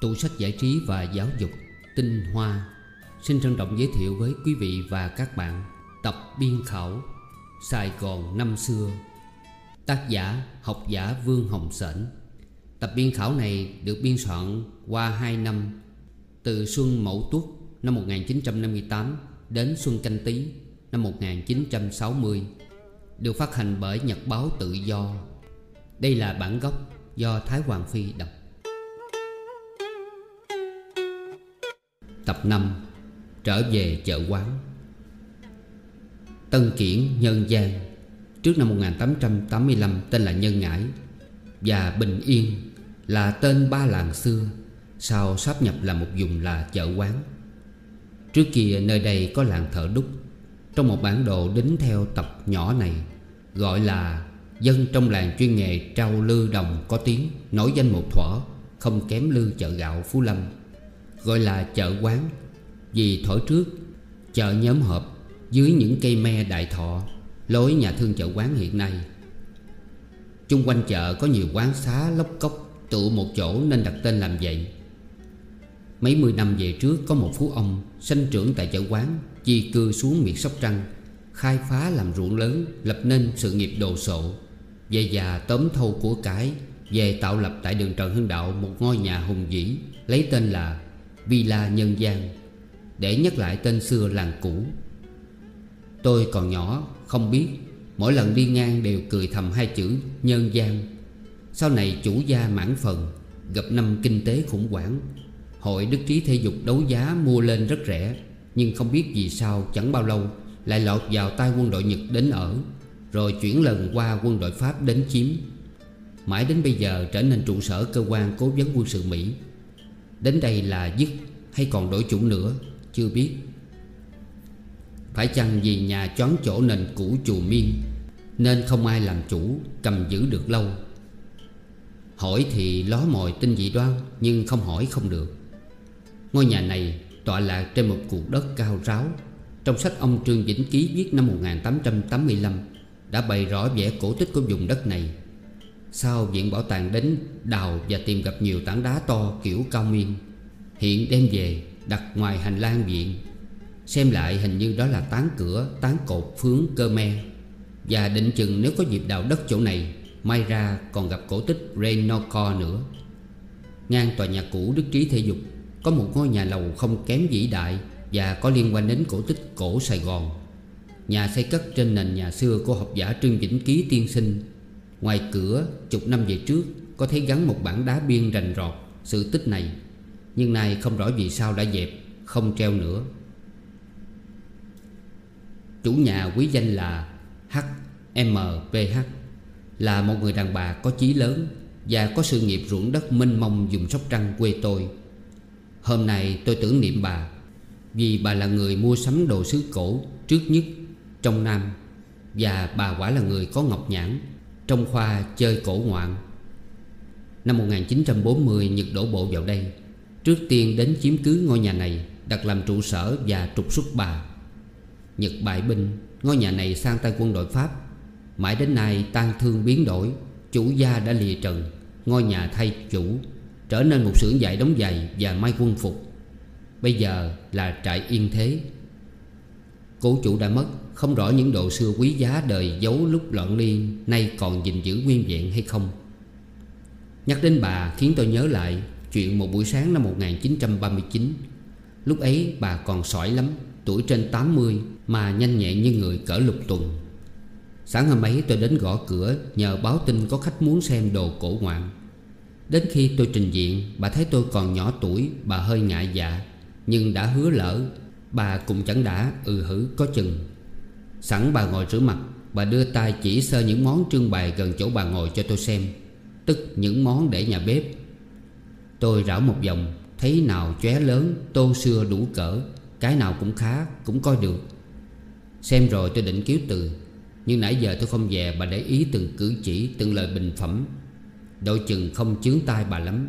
Tủ sách giải trí và giáo dục Tinh Hoa. Xin trân trọng giới thiệu với quý vị và các bạn Tập biên khảo, Sài Gòn năm xưa. Tác giả, học giả Vương Hồng Sển. Tập biên khảo này được biên soạn qua 2 năm, Từ xuân Mậu Tuất năm 1958 đến xuân Canh Tý năm 1960 Được phát hành bởi Nhật báo Tự Do. Đây là bản gốc do Thái Hoàng Phi đọc. Tập 5 Trở về chợ quán. Tân Kiển, Nhân Giang, Trước năm 1885 tên là Nhân Ngãi Và Bình Yên là tên ba làng xưa, Sau sáp nhập là một vùng là chợ quán. Trước kia nơi đây có làng thợ đúc, Trong một bản đồ đính theo tập nhỏ này Gọi là Dân trong làng chuyên nghề trao lư đồng có tiếng, Nổi danh một thuở Không kém lư chợ gạo Phú Lâm. Gọi là chợ quán. Vì thổi trước, Chợ nhóm họp Dưới những cây me đại thọ, Lối nhà thương chợ quán hiện nay. Chung quanh chợ có nhiều quán xá lóc cốc, Tụ một chỗ nên đặt tên làm vậy. Mấy mươi năm về trước, có một phú ông Sanh trưởng tại chợ quán, Di cư xuống miệt Sóc Trăng, Khai phá làm ruộng lớn, Lập nên sự nghiệp đồ sộ. Về già tóm thâu của cái, Về tạo lập tại đường Trần Hưng Đạo Một ngôi nhà hùng vĩ, Lấy tên là Villa Nhân gian, Để nhắc lại tên xưa làng cũ. Tôi còn nhỏ, không biết, Mỗi lần đi ngang đều cười thầm hai chữ Nhân gian. Sau này chủ gia mãn phần, Gặp năm kinh tế khủng hoảng. Hội Đức Trí Thể Dục đấu giá mua lên rất rẻ, Nhưng không biết vì sao chẳng bao lâu Lại lọt vào tay quân đội Nhật đến ở, Rồi chuyển lần qua quân đội Pháp đến chiếm. Mãi đến bây giờ trở nên trụ sở cơ quan cố vấn quân sự Mỹ. Đến đây là dứt, hay còn đổi chủ nữa, Chưa biết. Phải chăng vì nhà choán chỗ nền cũ chùa miên, Nên không ai làm chủ, Cầm giữ được lâu? Hỏi thì ló mồi tin dị đoan, Nhưng không hỏi không được. Ngôi nhà này tọa lạc trên một cuộc đất cao ráo. Trong sách ông Trương Vĩnh Ký viết năm 1885 Đã bày rõ vẻ cổ tích của vùng đất này. Sau viện bảo tàng đến đào và tìm gặp nhiều tảng đá to kiểu cao miên Hiện đem về đặt ngoài hành lang viện. Xem lại hình như đó là tán cửa, tán cột, phướng, cơ me. Và định chừng nếu có dịp đào đất chỗ này May ra còn gặp cổ tích Renoco nữa. Ngang tòa nhà cũ Đức Trí Thể Dục Có một ngôi nhà lầu không kém vĩ đại Và có liên quan đến cổ tích cổ Sài Gòn. Nhà xây cất trên nền nhà xưa của học giả Trương Vĩnh Ký tiên sinh Ngoài cửa, chục năm về trước, Có thấy gắn một bảng đá biên rành rọt, Sự tích này. Nhưng nay không rõ vì sao đã dẹp, Không treo nữa. Chủ nhà quý danh là HMPH Là một người đàn bà có chí lớn Và có sự nghiệp ruộng đất mênh mông dùng Sóc Trăng quê tôi. Hôm nay tôi tưởng niệm bà, Vì bà là người mua sắm đồ sứ cổ trước nhất trong Nam Và bà quả là người có ngọc nhãn. Trong khoa chơi cổ ngoạn. Năm 1940 Nhật đổ bộ vào đây. Trước tiên đến chiếm cứ ngôi nhà này, Đặt làm trụ sở và trục xuất bà. Nhật bại binh, Ngôi nhà này sang tay quân đội Pháp. Mãi đến nay tan thương biến đổi, Chủ gia đã lìa trần, Ngôi nhà thay chủ, Trở nên một xưởng dạy đóng giày và may quân phục. Bây giờ là trại yên thế. Cố chủ đã mất không rõ những đồ xưa quý giá đời giấu lúc loạn ly, Nay còn gìn giữ nguyên vẹn hay không? Nhắc đến bà khiến tôi nhớ lại Chuyện một buổi sáng năm 1939 Lúc ấy bà còn sỏi lắm, Tuổi trên 80 Mà nhanh nhẹn như người cỡ lục tuần. Sáng hôm ấy tôi đến gõ cửa Nhờ báo tin có khách muốn xem đồ cổ ngoạn. Đến khi tôi trình diện, Bà thấy tôi còn nhỏ tuổi, Bà hơi ngại dạ Nhưng đã hứa lỡ, Bà cũng chẳng đã ừ hử, có chừng. Sẵn bà ngồi rửa mặt, Bà đưa tay chỉ sơ những món trưng bày gần chỗ bà ngồi cho tôi xem, Tức những món để nhà bếp. Tôi rảo một vòng, Thấy nào chóe lớn, Tô xưa đủ cỡ, Cái nào cũng khá, Cũng coi được. Xem rồi tôi định cứu từ, Nhưng nãy giờ tôi không về, bà để ý từng cử chỉ, Từng lời bình phẩm. Đội chừng không chướng tai bà lắm,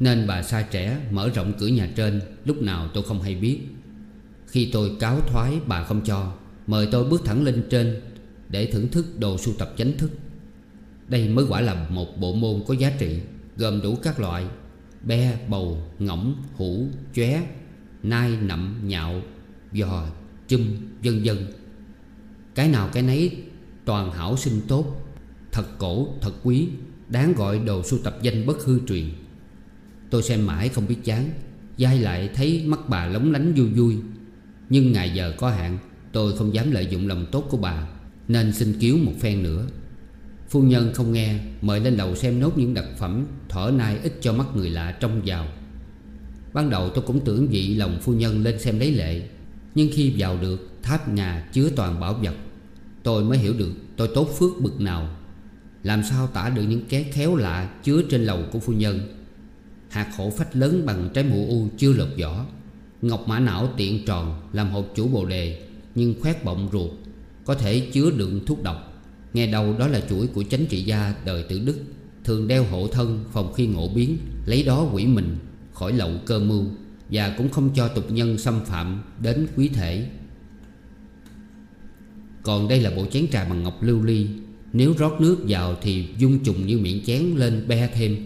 Nên bà sai trẻ mở rộng cửa nhà trên, Lúc nào tôi không hay biết. Khi tôi cáo thoái, bà không cho. Mời tôi bước thẳng lên trên Để thưởng thức đồ sưu tập chánh thức. Đây mới quả là một bộ môn có giá trị Gồm đủ các loại Be, bầu, ngỗng, hũ, chóe Nai, nậm, nhạo, giò, chum, vân vân. Cái nào cái nấy toàn hảo sinh tốt Thật cổ, thật quý Đáng gọi đồ sưu tập danh bất hư truyền. Tôi xem mãi không biết chán Dai lại thấy mắt bà lóng lánh vui vui Nhưng ngày giờ có hạn Tôi không dám lợi dụng lòng tốt của bà, Nên xin cứu một phen nữa. Phu nhân không nghe, Mời lên lầu xem nốt những đặc phẩm thỏ nai ít cho mắt người lạ trông vào. Ban đầu tôi cũng tưởng vị lòng phu nhân lên xem lấy lệ, Nhưng khi vào được, tháp nhà chứa toàn bảo vật. Tôi mới hiểu được tôi tốt phước bực nào. Làm sao tả được những ké khéo lạ chứa trên lầu của phu nhân? Hạt khổ phách lớn bằng trái mụ u chưa lột vỏ. Ngọc mã não tiện tròn làm hộp chủ bồ đề. Nhưng khoét bọng ruột, Có thể chứa đựng thuốc độc. Nghe đầu đó là chuỗi của chánh trị gia đời tử đức, Thường đeo hộ thân phòng khi ngộ biến, Lấy đó quỷ mình khỏi lậu cơ mưu Và cũng không cho tục nhân xâm phạm đến quý thể. Còn đây là bộ chén trà bằng ngọc lưu ly, Nếu rót nước vào thì dung trùng như miệng chén lên be thêm.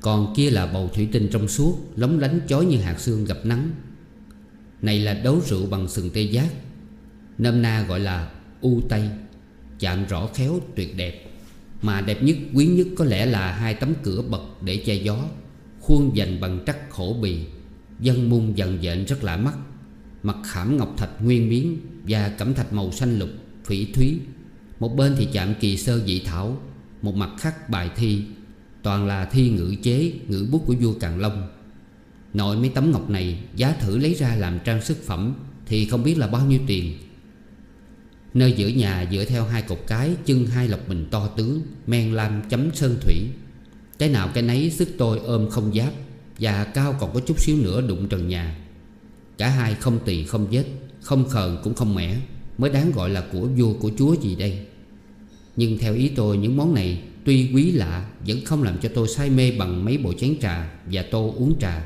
Còn kia là bầu thủy tinh trong suốt, Lóng lánh chói như hạt xương gặp nắng. Này là đấu rượu bằng sừng tê giác. Nôm na gọi là u tây. Chạm rõ khéo tuyệt đẹp. Mà đẹp nhất, quý nhất có lẽ là hai tấm cửa bật để che gió. Khuôn dành bằng trắc khổ bì. Dân mung dần dện rất lạ mắt. Mặt khảm ngọc thạch nguyên miếng Và cẩm thạch màu xanh lục, Phỉ thúy. Một bên thì chạm kỳ sơ dị thảo, Một mặt khắc bài thi. Toàn là thi ngữ chế, Ngữ bút của vua Càn Long. Nội mấy tấm ngọc này, Giá thử lấy ra làm trang sức phẩm Thì không biết là bao nhiêu tiền. Nơi giữa nhà dựa theo hai cột cái, Chân hai lọc bình to tướng Men lam chấm sơn thủy. Cái nào cái nấy sức tôi ôm không giáp Và cao còn có chút xíu nữa đụng trần nhà. Cả hai không tỳ không vết, Không khờn cũng không mẻ, Mới đáng gọi là của vua của chúa gì đây. Nhưng theo ý tôi, những món này Tuy quý lạ, Vẫn không làm cho tôi say mê bằng mấy bộ chén trà Và tô uống trà.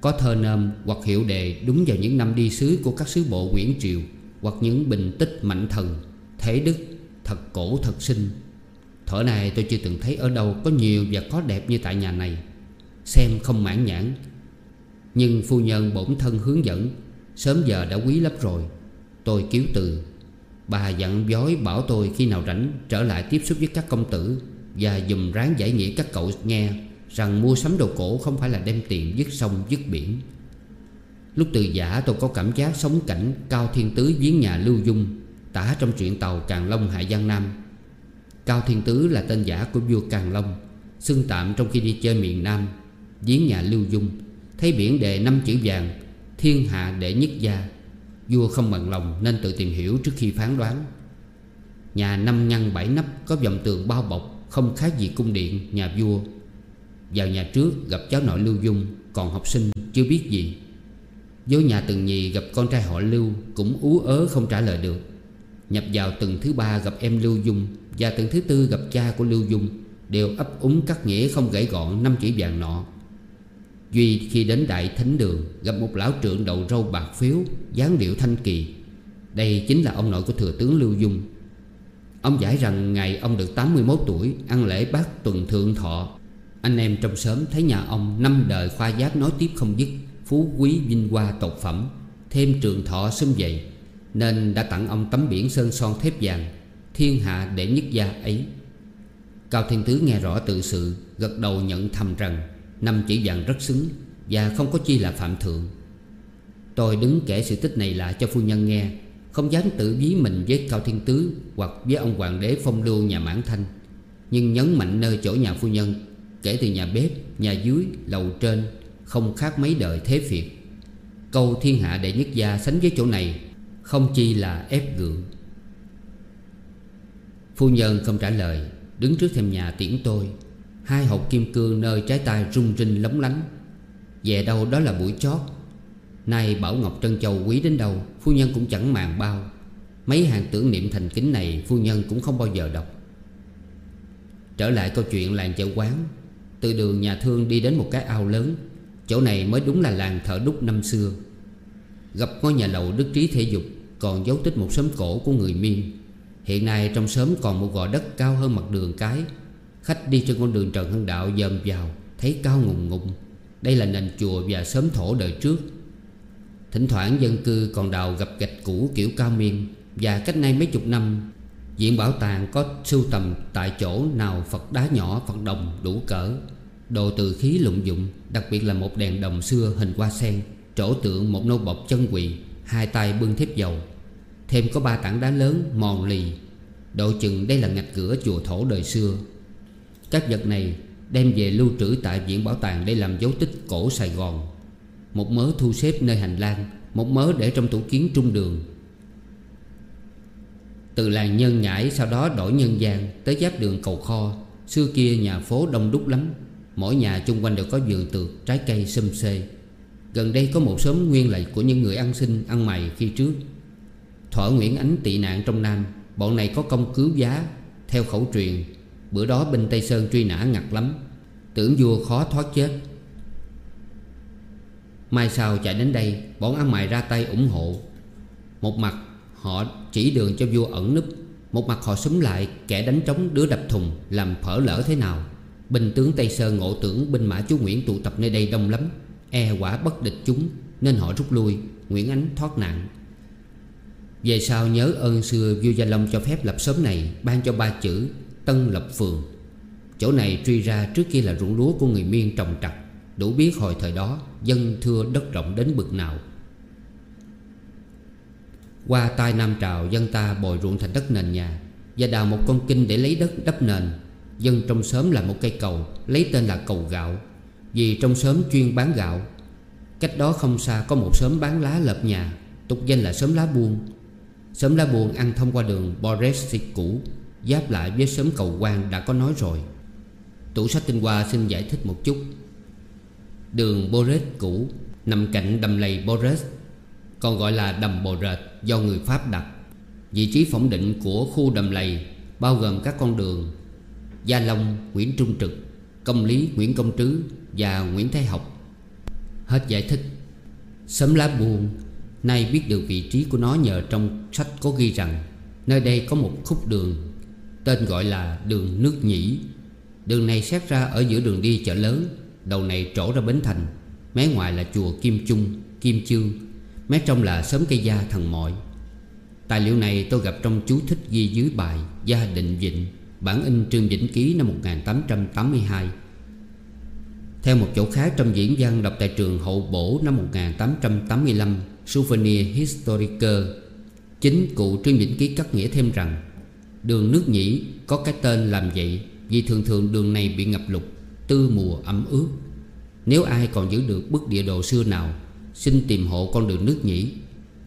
Có thơ nôm hoặc hiệu đề Đúng vào những năm đi sứ của các sứ bộ Nguyễn Triều Hoặc những bình tích mạnh thần, Thế đức, Thật cổ, thật sinh. Thở này tôi chưa từng thấy ở đâu Có nhiều và có đẹp như tại nhà này. Xem không mãn nhãn. Nhưng phu nhân bổn thân hướng dẫn, Sớm giờ đã quý lắm rồi. Tôi cứu từ. Bà dặn dối bảo tôi khi nào rảnh Trở lại tiếp xúc với các công tử Và dùm ráng giải nghĩa các cậu nghe. Rằng mua sắm đồ cổ không phải là đem tiền dứt sông, dứt biển. Lúc từ giả tôi có cảm giác sống cảnh Cao Thiên Tứ viếng nhà Lưu Dung, Tả trong truyện tàu Càng Long hải Giang Nam. Cao Thiên Tứ là tên giả của vua Càng Long, Xưng tạm trong khi đi chơi miền Nam Viếng nhà Lưu Dung, Thấy biển đề năm chữ vàng, Thiên hạ đệ nhất gia. Vua không bằng lòng nên tự tìm hiểu trước khi phán đoán. Nhà năm nhăn bảy nắp Có vòng tường bao bọc, Không khác gì cung điện, nhà vua. Vào nhà trước gặp cháu nội Lưu Dung, Còn học sinh chưa biết gì. Vô nhà từng nhì gặp con trai họ Lưu, Cũng ú ớ không trả lời được. Nhập vào từng thứ ba gặp em Lưu Dung, Và từng thứ tư gặp cha của Lưu Dung, Đều ấp úng cắt nghĩa không gãy gọn năm chữ vàng nọ. Duy khi đến Đại Thánh Đường, Gặp một lão trượng đầu râu bạc phiếu, dáng điệu thanh kỳ. Đây chính là ông nội của thừa tướng Lưu Dung. Ông giải rằng ngày ông được 81 tuổi, Ăn lễ bát tuần thượng thọ. Anh em trong xóm thấy nhà ông Năm đời khoa giáp nói tiếp không dứt, Phú quý vinh hoa tột phẩm, Thêm trường thọ xâm dậy Nên đã tặng ông tấm biển sơn son thép vàng, Thiên hạ để nhất gia ấy. Cao Thiên Tứ nghe rõ tự sự, Gật đầu nhận thầm rằng Năm chỉ vàng rất xứng Và không có chi là phạm thượng. Tôi đứng kể sự tích này lại cho phu nhân nghe, Không dám tự ví mình với Cao Thiên Tứ Hoặc với ông hoàng đế phong lưu nhà Mãn Thanh, Nhưng nhấn mạnh nơi chỗ nhà phu nhân. Kể từ nhà bếp, nhà dưới, lầu trên Không khác mấy đời thế phiệt. Câu thiên hạ đệ nhất gia sánh với chỗ này Không chi là ép gượng. Phu nhân không trả lời Đứng trước thêm nhà tiễn tôi. Hai hộp kim cương nơi trái tay rung rinh lóng lánh. Về đâu đó là buổi chót. Nay Bảo Ngọc Trân Châu quý đến đâu Phu nhân cũng chẳng màng bao. Mấy hàng tưởng niệm thành kính này Phu nhân cũng không bao giờ đọc. Trở lại câu chuyện làng chợ quán từ đường nhà thương đi đến một cái ao lớn. Chỗ này mới đúng là làng thợ đúc năm xưa. Gặp ngôi nhà lầu đức trí thể dục, Còn dấu tích một xóm cổ của người miên. Hiện nay trong xóm còn một gò đất cao hơn mặt đường cái. Khách đi trên con đường Trần Hưng Đạo dòm vào, Thấy cao ngùng ngùng. Đây là nền chùa và sớm thổ đời trước. Thỉnh thoảng dân cư còn đào gặp gạch cũ kiểu cao miên. Và cách nay mấy chục năm Viện bảo tàng có sưu tầm tại chỗ nào Phật đá nhỏ, Phật đồng đủ cỡ. Đồ từ khí lụng dụng Đặc biệt là một đèn đồng xưa hình hoa sen Trổ tượng một nô bọc chân quỳ Hai tay bưng thiếp dầu. Thêm có ba tảng đá lớn mòn lì. Độ chừng đây là ngạch cửa chùa thổ đời xưa. Các vật này đem về lưu trữ tại Viện Bảo tàng Để làm dấu tích cổ Sài Gòn. Một mớ thu xếp nơi hành lang Một mớ để trong tủ kiến trung đường. Từ làng Nhân Ngãi sau đó đổi Nhân gian Tới giáp đường cầu kho. Xưa kia nhà phố đông đúc lắm. Mỗi nhà chung quanh đều có vườn tược, Trái cây xum xê Gần đây có một xóm nguyên lại của những người ăn xin, Ăn mày khi trước. Thỏa Nguyễn Ánh tị nạn trong Nam, Bọn này có công cứu giá, Theo khẩu truyền. Bữa đó binh Tây Sơn truy nã ngặt lắm. Tưởng vua khó thoát chết. Mai sau chạy đến đây, Bọn ăn mày ra tay ủng hộ. Một mặt, họ chỉ đường cho vua ẩn núp. Một mặt họ súng lại, Kẻ đánh trống đứa đập thùng, Làm phở lỡ thế nào. Binh tướng Tây Sơn ngộ tưởng binh mã chú Nguyễn tụ tập nơi đây đông lắm. E quả bất địch chúng, Nên họ rút lui. Nguyễn Ánh thoát nạn. Về sau nhớ ơn xưa vua Gia Long cho phép lập xóm này, Ban cho ba chữ Tân Lập Phường. Chỗ này truy ra trước kia là ruộng lúa của người Miên trồng trặt Đủ biết hồi thời đó, Dân thưa đất rộng đến bực nào. Qua tai Nam Trào, Dân ta bồi ruộng thành đất nền nhà Và đào một con kinh để lấy đất, đắp nền. Dân trong xóm là một cây cầu, Lấy tên là cầu gạo, Vì trong xóm chuyên bán gạo. Cách đó không xa có một xóm bán lá lợp nhà, Tục danh là xóm lá buôn Xóm lá buôn ăn thông qua đường Boresic cũ, Giáp lại với xóm cầu quan đã có nói rồi. Tủ sách tinh hoa xin giải thích một chút. Đường Bores cũ Nằm cạnh đầm lầy Bores Còn gọi là đầm Bồ Rệt. Do người Pháp đặt. Vị trí phỏng định của khu đầm lầy Bao gồm các con đường Gia Long, Nguyễn Trung Trực Công lý Nguyễn Công Trứ Và Nguyễn Thái Học. Hết giải thích. Sấm lá buồn Nay biết được vị trí của nó nhờ trong sách có ghi rằng Nơi đây có một khúc đường Tên gọi là đường nước nhĩ. Đường này xét ra ở giữa đường đi chợ lớn Đầu này trổ ra Bến Thành Mé ngoài là chùa Kim Trung, Kim Chương Mé trong là sớm cây da thằng mọi. Tài liệu này tôi gặp trong chú thích ghi dưới bài Gia Định Vịnh, Bản in Trương Vĩnh Ký năm 1882 Theo một chỗ khác trong diễn văn đọc tại trường Hậu Bổ năm 1885 Souvenir Historique, Chính cụ Trương Vĩnh Ký cắt nghĩa thêm rằng, Đường nước nhĩ có cái tên làm vậy Vì thường thường đường này bị ngập lụt, Tư mùa ẩm ướt. Nếu ai còn giữ được bức địa đồ xưa nào Xin tìm hộ con đường nước nhĩ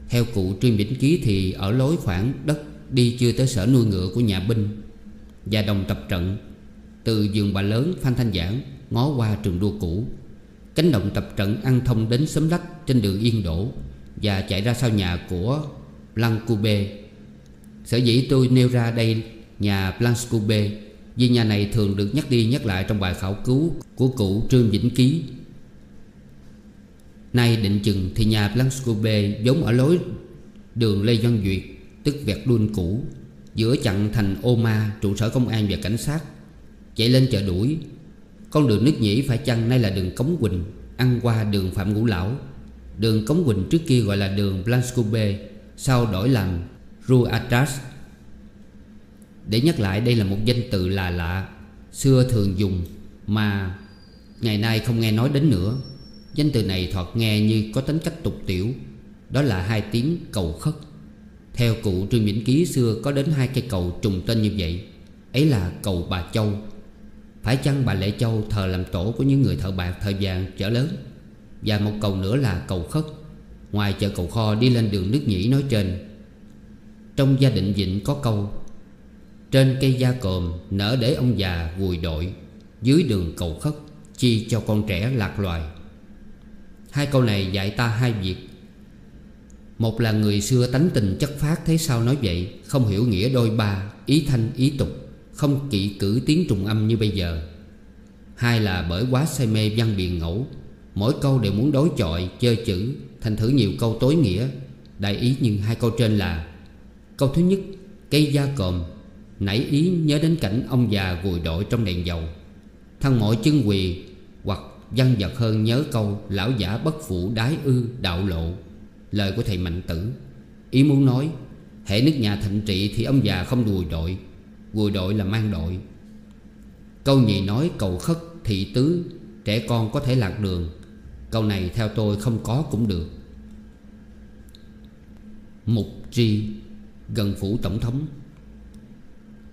Theo cụ Trương Vĩnh Ký thì ở lối khoảng đất Đi chưa tới sở nuôi ngựa của nhà binh Và đồng tập trận. Từ giường bà lớn Phan Thanh Giảng, Ngó qua trường đua cũ. Cánh đồng tập trận ăn thông đến xóm lách Trên đường Yên đổ Và chạy ra sau nhà của Blancube Sở dĩ tôi nêu ra đây nhà Blancube Vì nhà này thường được nhắc đi nhắc lại trong bài khảo cứu Của cụ Trương Vĩnh Ký. Nay định chừng thì nhà Blancube giống ở lối đường Lê Văn Duyệt, Tức vẹt đun cũ, Giữa chặn thành ô ma, trụ sở công an và cảnh sát. Chạy lên chợ đuổi. Con đường nước nhĩ phải chăng nay là đường Cống Quỳnh, Ăn qua đường Phạm Ngũ Lão? Đường Cống Quỳnh trước kia gọi là đường Blancube Sau đổi làm Rue Atras. Để nhắc lại, đây là một danh từ là lạ, Xưa thường dùng, Mà ngày nay không nghe nói đến nữa. Danh từ này thoạt nghe như có tính cách tục tiểu. Đó là hai tiếng cầu khất. Theo cụ Trương Vĩnh Ký xưa có đến hai cây cầu trùng tên như vậy. Ấy là cầu Bà Châu. Phải chăng bà Lệ Châu thờ làm tổ của những người thợ bạc thời vàng chợ lớn? Và một cầu nữa là cầu khất. Ngoài chợ cầu kho đi lên đường nước nhĩ nói trên. Trong gia định vịnh có câu, Trên cây gia cồm nở để ông già vùi đội, Dưới đường cầu khất chi cho con trẻ lạc loài. Hai câu này dạy ta hai việc. Một là người xưa tánh tình chất phát Thấy sao nói vậy, Không hiểu nghĩa đôi ba, Ý thanh, ý tục, Không kỵ cử tiếng trùng âm như bây giờ. Hai là bởi quá say mê văn biền ngẫu, Mỗi câu đều muốn đối chọi Chơi chữ, Thành thử nhiều câu tối nghĩa. Đại ý nhưng hai câu trên là, Câu thứ nhất, Cây da còm, Nảy ý nhớ đến cảnh ông già vùi đội trong đèn dầu. Thăng mọi chân quỳ Hoặc văn vật hơn nhớ câu, Lão giả bất phụ đái ư đạo lộ. Lời của thầy Mạnh Tử. Ý muốn nói, Hệ nước nhà thịnh trị thì ông già không đùi đội gùi đội là mang đội. Câu nhì nói, cầu khất thị tứ, Trẻ con có thể lạc đường. Câu này theo tôi không có cũng được. Mục tri, Gần phủ tổng thống.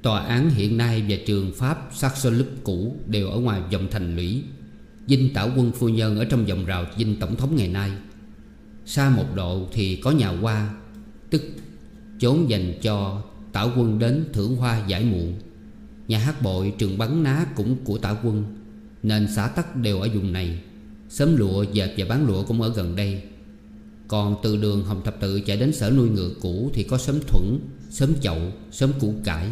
Tòa án hiện nay và trường Pháp Saxolub cũ Đều ở ngoài dòng thành lũy. Dinh tảo quân phu nhân ở trong vòng rào dinh tổng thống ngày nay. Xa một độ thì có nhà hoa Tức chốn dành cho tảo quân đến thưởng hoa giải muộn Nhà hát bội trường bắn ná cũng của tảo quân Nên xã tắc đều ở vùng này. Sớm lụa dệt và bán lụa cũng ở gần đây. Còn từ đường Hồng Thập Tự chạy đến sở nuôi ngựa cũ Thì có sớm thuẫn, sớm chậu, sớm củ cải.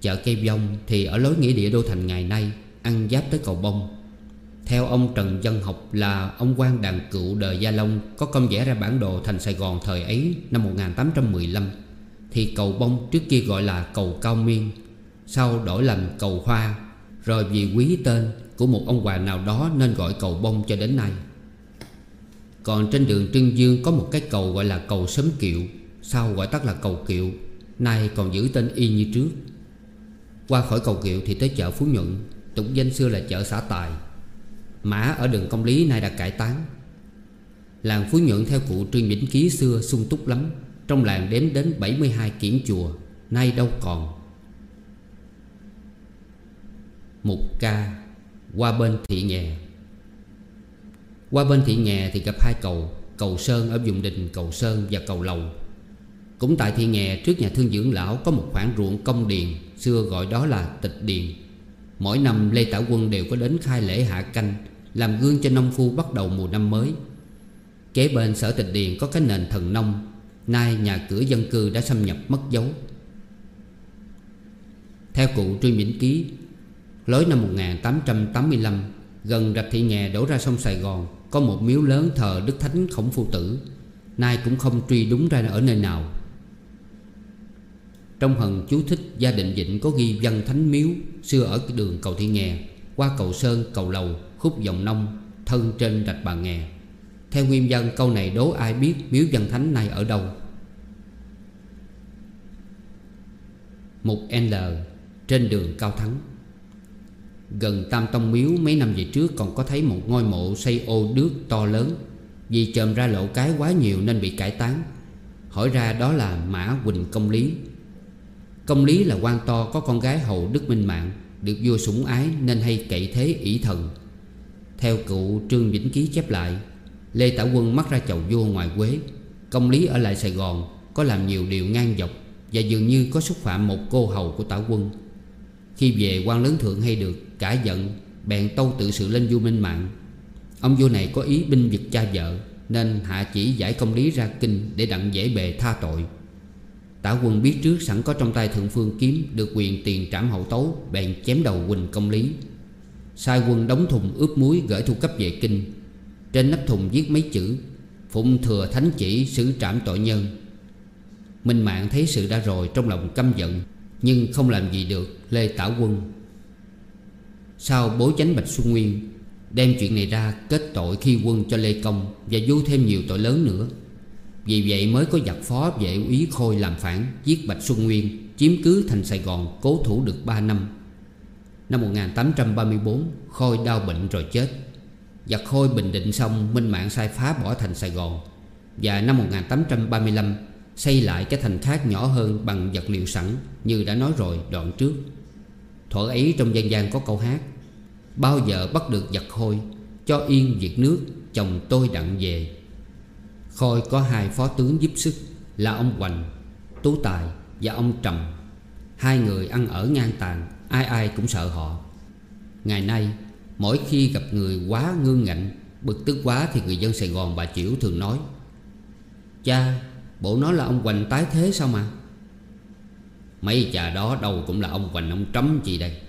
Chợ cây vong thì ở lối nghĩa địa đô thành ngày nay Ăn giáp tới cầu bông. Theo ông Trần Dân Học là ông quan đàn cựu đời Gia Long, Có công vẽ ra bản đồ thành Sài Gòn thời ấy, năm 1815 Thì cầu bông trước kia gọi là cầu Cao Miên, Sau đổi làm cầu Hoa. Rồi vì quý tên của một ông hoàng nào đó Nên gọi cầu bông cho đến nay. Còn trên đường Trưng Dương có một cái cầu gọi là cầu Sớm Kiệu, Sau gọi tắt là cầu Kiệu, Nay còn giữ tên y như trước. Qua khỏi cầu kiệu thì tới chợ Phú Nhuận, Tục danh xưa là chợ xã Tài. Mã ở đường công lý nay đã cải tán Làng Phú Nhuận theo cụ Trương Vĩnh Ký xưa sung túc lắm. Trong làng đếm đến 72 kiển chùa, Nay đâu còn. Mục ca, Qua bên thị nghè. Qua bên thị nghè thì gặp hai cầu Cầu Sơn ở vùng đình, Cầu Sơn và cầu Lầu. Cũng tại thị nghè trước nhà thương dưỡng lão Có một khoảng ruộng công điền, Xưa gọi đó là tịch điền. Mỗi năm Lê tả Quân đều có đến khai lễ hạ canh, Làm gương cho nông phu bắt đầu mùa năm mới. Kế bên sở tịch điền có cái nền thần nông, Nay nhà cửa dân cư đã xâm nhập mất dấu. Theo cụ Trương Vĩnh Ký, Lối năm 1885 Gần rạch thị nghè đổ ra sông Sài Gòn, Có một miếu lớn thờ Đức Thánh Khổng Phu Tử. Nay cũng không truy đúng ra ở nơi nào trong hần chú thích gia đình Vịnh có ghi văn thánh miếu Xưa ở đường cầu Thị Nghè Qua cầu Sơn, cầu Lầu, khúc dòng nông Thân trên rạch bà Nghè. Theo nguyên văn câu này đố ai biết miếu văn thánh này ở đâu? Mục L Trên đường Cao Thắng. Gần Tam Tông Miếu mấy năm về trước còn có thấy một ngôi mộ xây ô đước to lớn Vì chồm ra lộ cái quá nhiều nên bị cải tán. Hỏi ra đó là Mã Quỳnh Công Lý. Công lý là quan to có con gái hầu Đức Minh Mạng, Được vua sủng ái nên hay cậy thế ỷ thần. Theo cụ Trương Vĩnh Ký chép lại, Lê Tả Quân mắc ra chầu vua ngoài Quế. Công lý ở lại Sài Gòn Có làm nhiều điều ngang dọc Và dường như có xúc phạm một cô hầu của Tả Quân. Khi về quan lớn thượng hay được, Cả giận, Bèn tâu tự sự lên vua Minh Mạng. Ông vua này có ý binh vực cha vợ, Nên hạ chỉ giải công lý ra kinh Để đặng dễ bề tha tội. Tả quân biết trước sẵn có trong tay thượng phương kiếm, Được quyền tiền trảm hậu tấu, Bèn chém đầu Quỳnh công lý. Sai quân đóng thùng ướp muối gửi thu cấp về kinh. Trên nắp thùng viết mấy chữ, Phụng thừa thánh chỉ xử trảm tội nhân. Minh Mạng thấy sự đã rồi trong lòng căm giận, Nhưng không làm gì được, Lê Tả Quân. Sau bố chánh Bạch Xuân Nguyên, Đem chuyện này ra kết tội khi quân cho Lê Công Và vô thêm nhiều tội lớn nữa vì vậy mới có giặc phó vệ úy Khôi làm phản, Giết Bạch Xuân Nguyên, Chiếm cứ thành Sài Gòn, cố thủ được 3 năm. Năm 1834 Khôi đau bệnh rồi chết. Giặc Khôi bình định xong, Minh Mạng sai phá bỏ thành Sài Gòn. Và năm 1835 Xây lại cái thành khác nhỏ hơn bằng vật liệu sẵn, Như đã nói rồi, đoạn trước. Thuở ấy trong dân gian có câu hát, Bao giờ bắt được giặc Khôi, Cho yên việc nước, Chồng tôi đặng về. Khôi có hai phó tướng giúp sức, Là ông Hoành, Tú Tài và ông Trầm. Hai người ăn ở ngang tàn, Ai ai cũng sợ họ. Ngày nay, Mỗi khi gặp người quá ngương ngạnh Bực tức quá thì người dân Sài Gòn bà Chiểu thường nói, Cha, Bộ nó là ông Hoành tái thế sao mà? Mấy cha đó đâu cũng là ông Hoành, ông Trấm gì đây?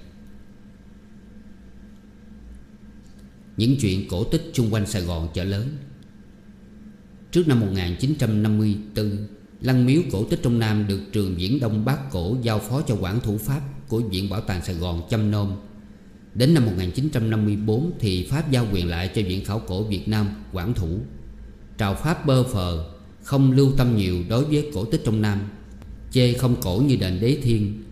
Những chuyện cổ tích chung quanh Sài Gòn chợ lớn Trước năm 1954 Lăng miếu cổ tích trong Nam được trường Viễn Đông Bác Cổ giao phó cho quản thủ Pháp của Viện Bảo tàng Sài Gòn chăm nom. Đến năm 1954 thì Pháp giao quyền lại cho Viện Khảo cổ Việt Nam quản thủ. Trào Pháp bơ phờ, Không lưu tâm nhiều đối với cổ tích trong Nam, Chê không cổ như đền Đế Thiên.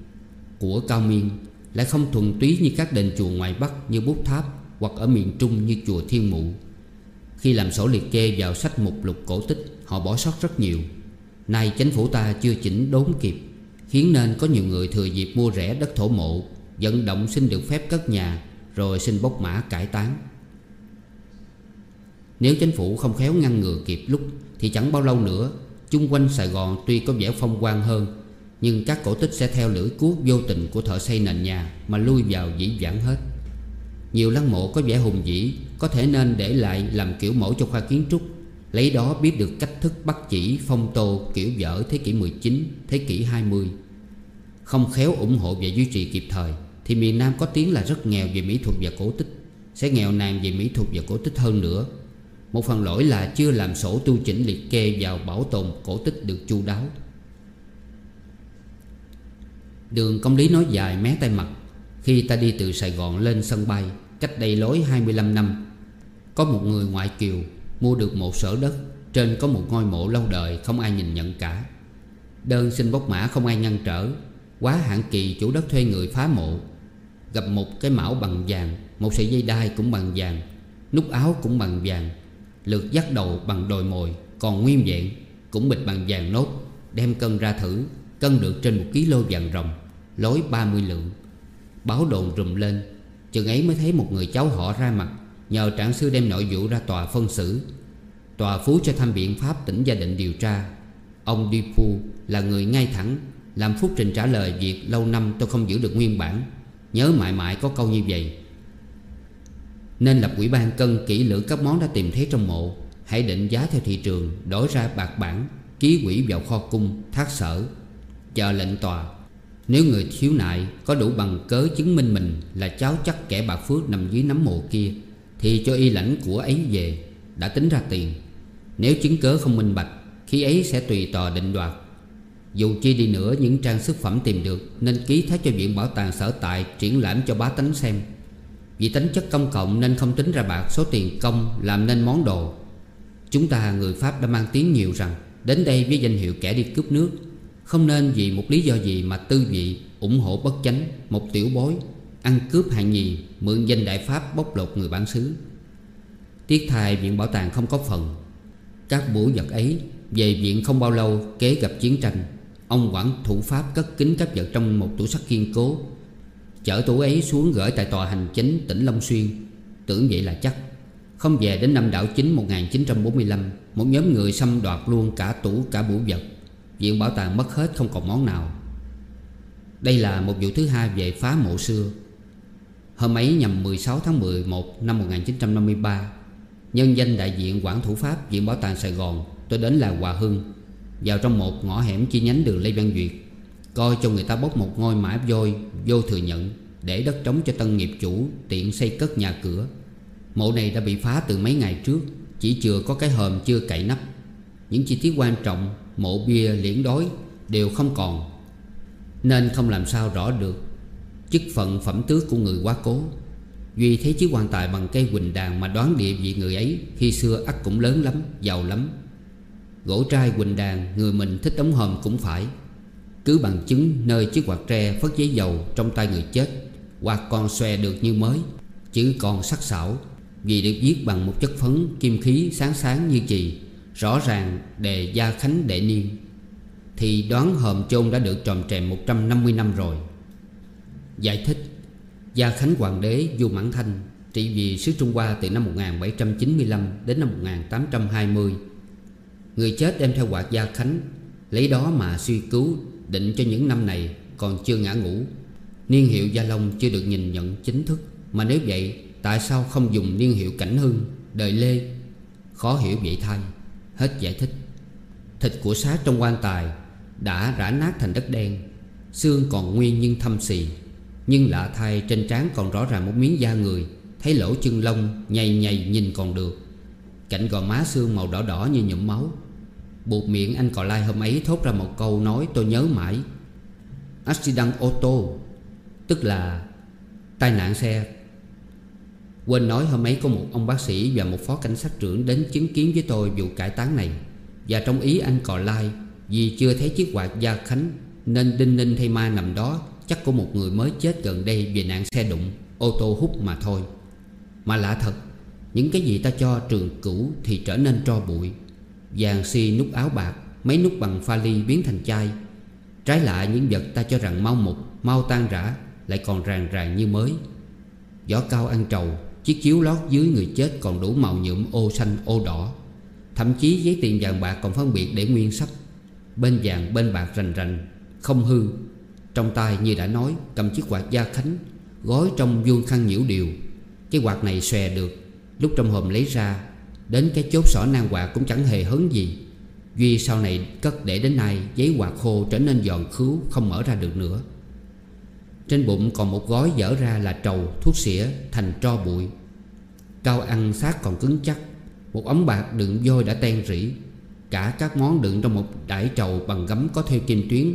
Của Cao Miên Lại không thuần túy như các đền chùa ngoài Bắc Như Bút Tháp Hoặc ở miền Trung như chùa Thiên Mụ. Khi làm sổ liệt kê vào sách mục lục cổ tích, Họ bỏ sót rất nhiều. Nay chính phủ ta chưa chỉnh đốn kịp, Khiến nên có nhiều người thừa dịp mua rẻ đất thổ mộ, Vận động xin được phép cất nhà, Rồi xin bốc mã cải tán Nếu chính phủ không khéo ngăn ngừa kịp lúc, Thì chẳng bao lâu nữa, Chung quanh Sài Gòn tuy có vẻ phong quang hơn, Nhưng các cổ tích sẽ theo lưỡi cuốc vô tình của thợ xây nền nhà Mà lui vào dĩ vãng hết. Nhiều lăng mộ có vẻ hùng vĩ Có thể nên để lại làm kiểu mẫu cho khoa kiến trúc. Lấy đó biết được cách thức bắt chỉ phong tô kiểu vở thế kỷ 19, thế kỷ 20 Không khéo ủng hộ và duy trì kịp thời Thì miền Nam có tiếng là rất nghèo về mỹ thuật và cổ tích. Sẽ nghèo nàn về mỹ thuật và cổ tích hơn nữa. Một phần lỗi là chưa làm sổ tu chỉnh liệt kê vào bảo tồn cổ tích được chu đáo. Đường công lý nói dài mé tay mặt. Khi ta đi từ Sài Gòn lên sân bay Cách đây lối 25 năm, Có một người ngoại kiều Mua được một sở đất. Trên có một ngôi mộ lâu đời, Không ai nhìn nhận cả. Đơn xin bốc mã không ai ngăn trở. Quá hạn kỳ, chủ đất thuê người phá mộ. Gặp một cái mão bằng vàng, Một sợi dây đai cũng bằng vàng, Nút áo cũng bằng vàng, Lượt dắt đầu bằng đồi mồi, Còn nguyên vẹn Cũng bịch bằng vàng nốt. Đem cân ra thử, Cân được trên một ký lô vàng rồng Lối 30 lượng. Báo đồn rùm lên Chừng ấy mới thấy một người cháu họ ra mặt, Nhờ trạng sư đem nội vụ ra tòa phân xử. Tòa phú cho tham biện pháp tỉnh gia định điều tra. Ông Dipu là người ngay thẳng, Làm phúc trình trả lời việc lâu năm tôi không giữ được nguyên bản. Nhớ mãi mãi có câu như vậy. Nên lập quỹ ban cân kỹ lưỡng các món đã tìm thấy trong mộ, Hãy định giá theo thị trường, Đổi ra bạc bản, Ký quỹ vào kho cung, Thác sở, Chờ lệnh tòa. Nếu người thiếu nại có đủ bằng cớ chứng minh mình Là cháu chắc kẻ bạc phước nằm dưới nấm mộ kia, thì cho y lãnh của ấy về, Đã tính ra tiền. Nếu chứng cớ không minh bạch, Khi ấy sẽ tùy tòa định đoạt. Dù chi đi nữa, những trang sức phẩm tìm được Nên ký thác cho viện bảo tàng sở tại Triển lãm cho bá tánh xem. Vì tính chất công cộng nên không tính ra bạc, Số tiền công làm nên món đồ. Chúng ta người Pháp đã mang tiếng nhiều rằng, Đến đây với danh hiệu kẻ đi cướp nước. Không nên vì một lý do gì mà tư vị, ủng hộ bất chánh, Một tiểu bối, Ăn cướp hạng nhì, Mượn danh đại pháp bóc lột người bản xứ. Tiếc thai viện bảo tàng không có phần. Các buổi vật ấy, Về viện không bao lâu, kế gặp chiến tranh. Ông quản thủ pháp cất kính các vật trong một tủ sắt kiên cố. Chở tủ ấy xuống gửi tại tòa hành chính tỉnh Long Xuyên. Tưởng vậy là chắc. Không về đến năm đảo chính 1945 Một nhóm người xâm đoạt luôn cả tủ cả bủ vật. Viện bảo tàng mất hết không còn món nào. Đây là một vụ thứ hai về phá mộ xưa. Hôm ấy nhằm 16 tháng 11 năm 1953 Nhân danh đại diện quản thủ Pháp, Viện Bảo tàng Sài Gòn, Tôi đến là Hòa Hưng, Vào trong một ngõ hẻm chi nhánh đường Lê Văn Duyệt, Coi cho người ta bốc một ngôi mã vôi Vô thừa nhận Để đất trống cho tân nghiệp chủ Tiện xây cất nhà cửa. Mộ này đã bị phá từ mấy ngày trước, Chỉ chừa có cái hòm chưa cậy nắp. Những chi tiết quan trọng Mộ bia liễn đối Đều không còn. Nên không làm sao rõ được Chức phận phẩm tước của người quá cố. Duy thấy chiếc quan tài bằng cây quỳnh đàn Mà đoán địa vị người ấy Khi xưa ắt cũng lớn lắm, giàu lắm. Gỗ trai quỳnh đàn Người mình thích đóng hòm cũng phải. Cứ bằng chứng nơi chiếc quạt tre Phất giấy dầu trong tay người chết Quạt còn xòe được như mới Chứ còn sắc sảo. Vì được viết bằng một chất phấn kim khí sáng sáng như chì. Rõ ràng đề gia khánh đệ niên, Thì đoán hòm chôn đã được tròn trèm 150 năm rồi. Giải thích, Gia Khánh Hoàng đế Du Mãn Thanh Trị vì xứ Trung Hoa từ năm 1795 đến năm 1820 Người chết đem theo quạt Gia Khánh, Lấy đó mà suy cứu, Định cho những năm này còn chưa ngã ngủ. Niên hiệu Gia Long chưa được nhìn nhận chính thức, Mà nếu vậy, Tại sao không dùng niên hiệu Cảnh Hưng, Đời Lê? Khó hiểu vậy thay. Hết giải thích. Thịt của xác trong quan tài Đã rã nát thành đất đen, Xương còn nguyên nhưng thâm xì, nhưng lạ thay trên trán còn rõ ràng một miếng da người, Thấy lỗ chân lông nhầy nhầy nhìn còn được. Cạnh gò má xương màu đỏ đỏ như nhuộm máu. Buộc miệng anh cò lai hôm ấy thốt ra một câu nói tôi nhớ mãi. Accident ô tô Tức là tai nạn xe Quên nói hôm ấy có một ông bác sĩ và một phó cảnh sát trưởng đến chứng kiến với tôi vụ cải táng này. Và trong ý anh cò lai, Vì chưa thấy chiếc quạt Gia Khánh, Nên đinh ninh thay ma nằm đó, Chắc của một người mới chết gần đây vì nạn xe đụng, Ô tô hút mà thôi. Mà lạ thật, Những cái gì ta cho trường cũ thì trở nên tro bụi. Vàng si nút áo bạc, Mấy nút bằng pha ly biến thành chai. Trái lại những vật ta cho rằng mau mục, Mau tan rã, Lại còn ràng ràng như mới. Gió cao ăn trầu Chiếc chiếu lót dưới người chết còn đủ màu nhuộm ô xanh, ô đỏ. Thậm chí giấy tiền vàng bạc còn phân biệt để nguyên sắc. Bên vàng, bên bạc rành rành, Không hư. Trong tay như đã nói, cầm chiếc quạt gia khánh, Gói trong vuông khăn nhiễu điều. Cái quạt này xòe được. Lúc trong hòm lấy ra, Đến cái chốt sỏ nan quạt cũng chẳng hề hấn gì. Duy sau này cất để đến nay, Giấy quạt khô trở nên giòn khứu, Không mở ra được nữa. Trên bụng còn một gói dở ra là trầu, Thuốc xỉa, thành tro bụi. Cao ăn xác còn cứng chắc. Một ống bạc đựng vôi đã ten rỉ. Cả các món đựng trong một đải trầu bằng gấm có theo kim tuyến.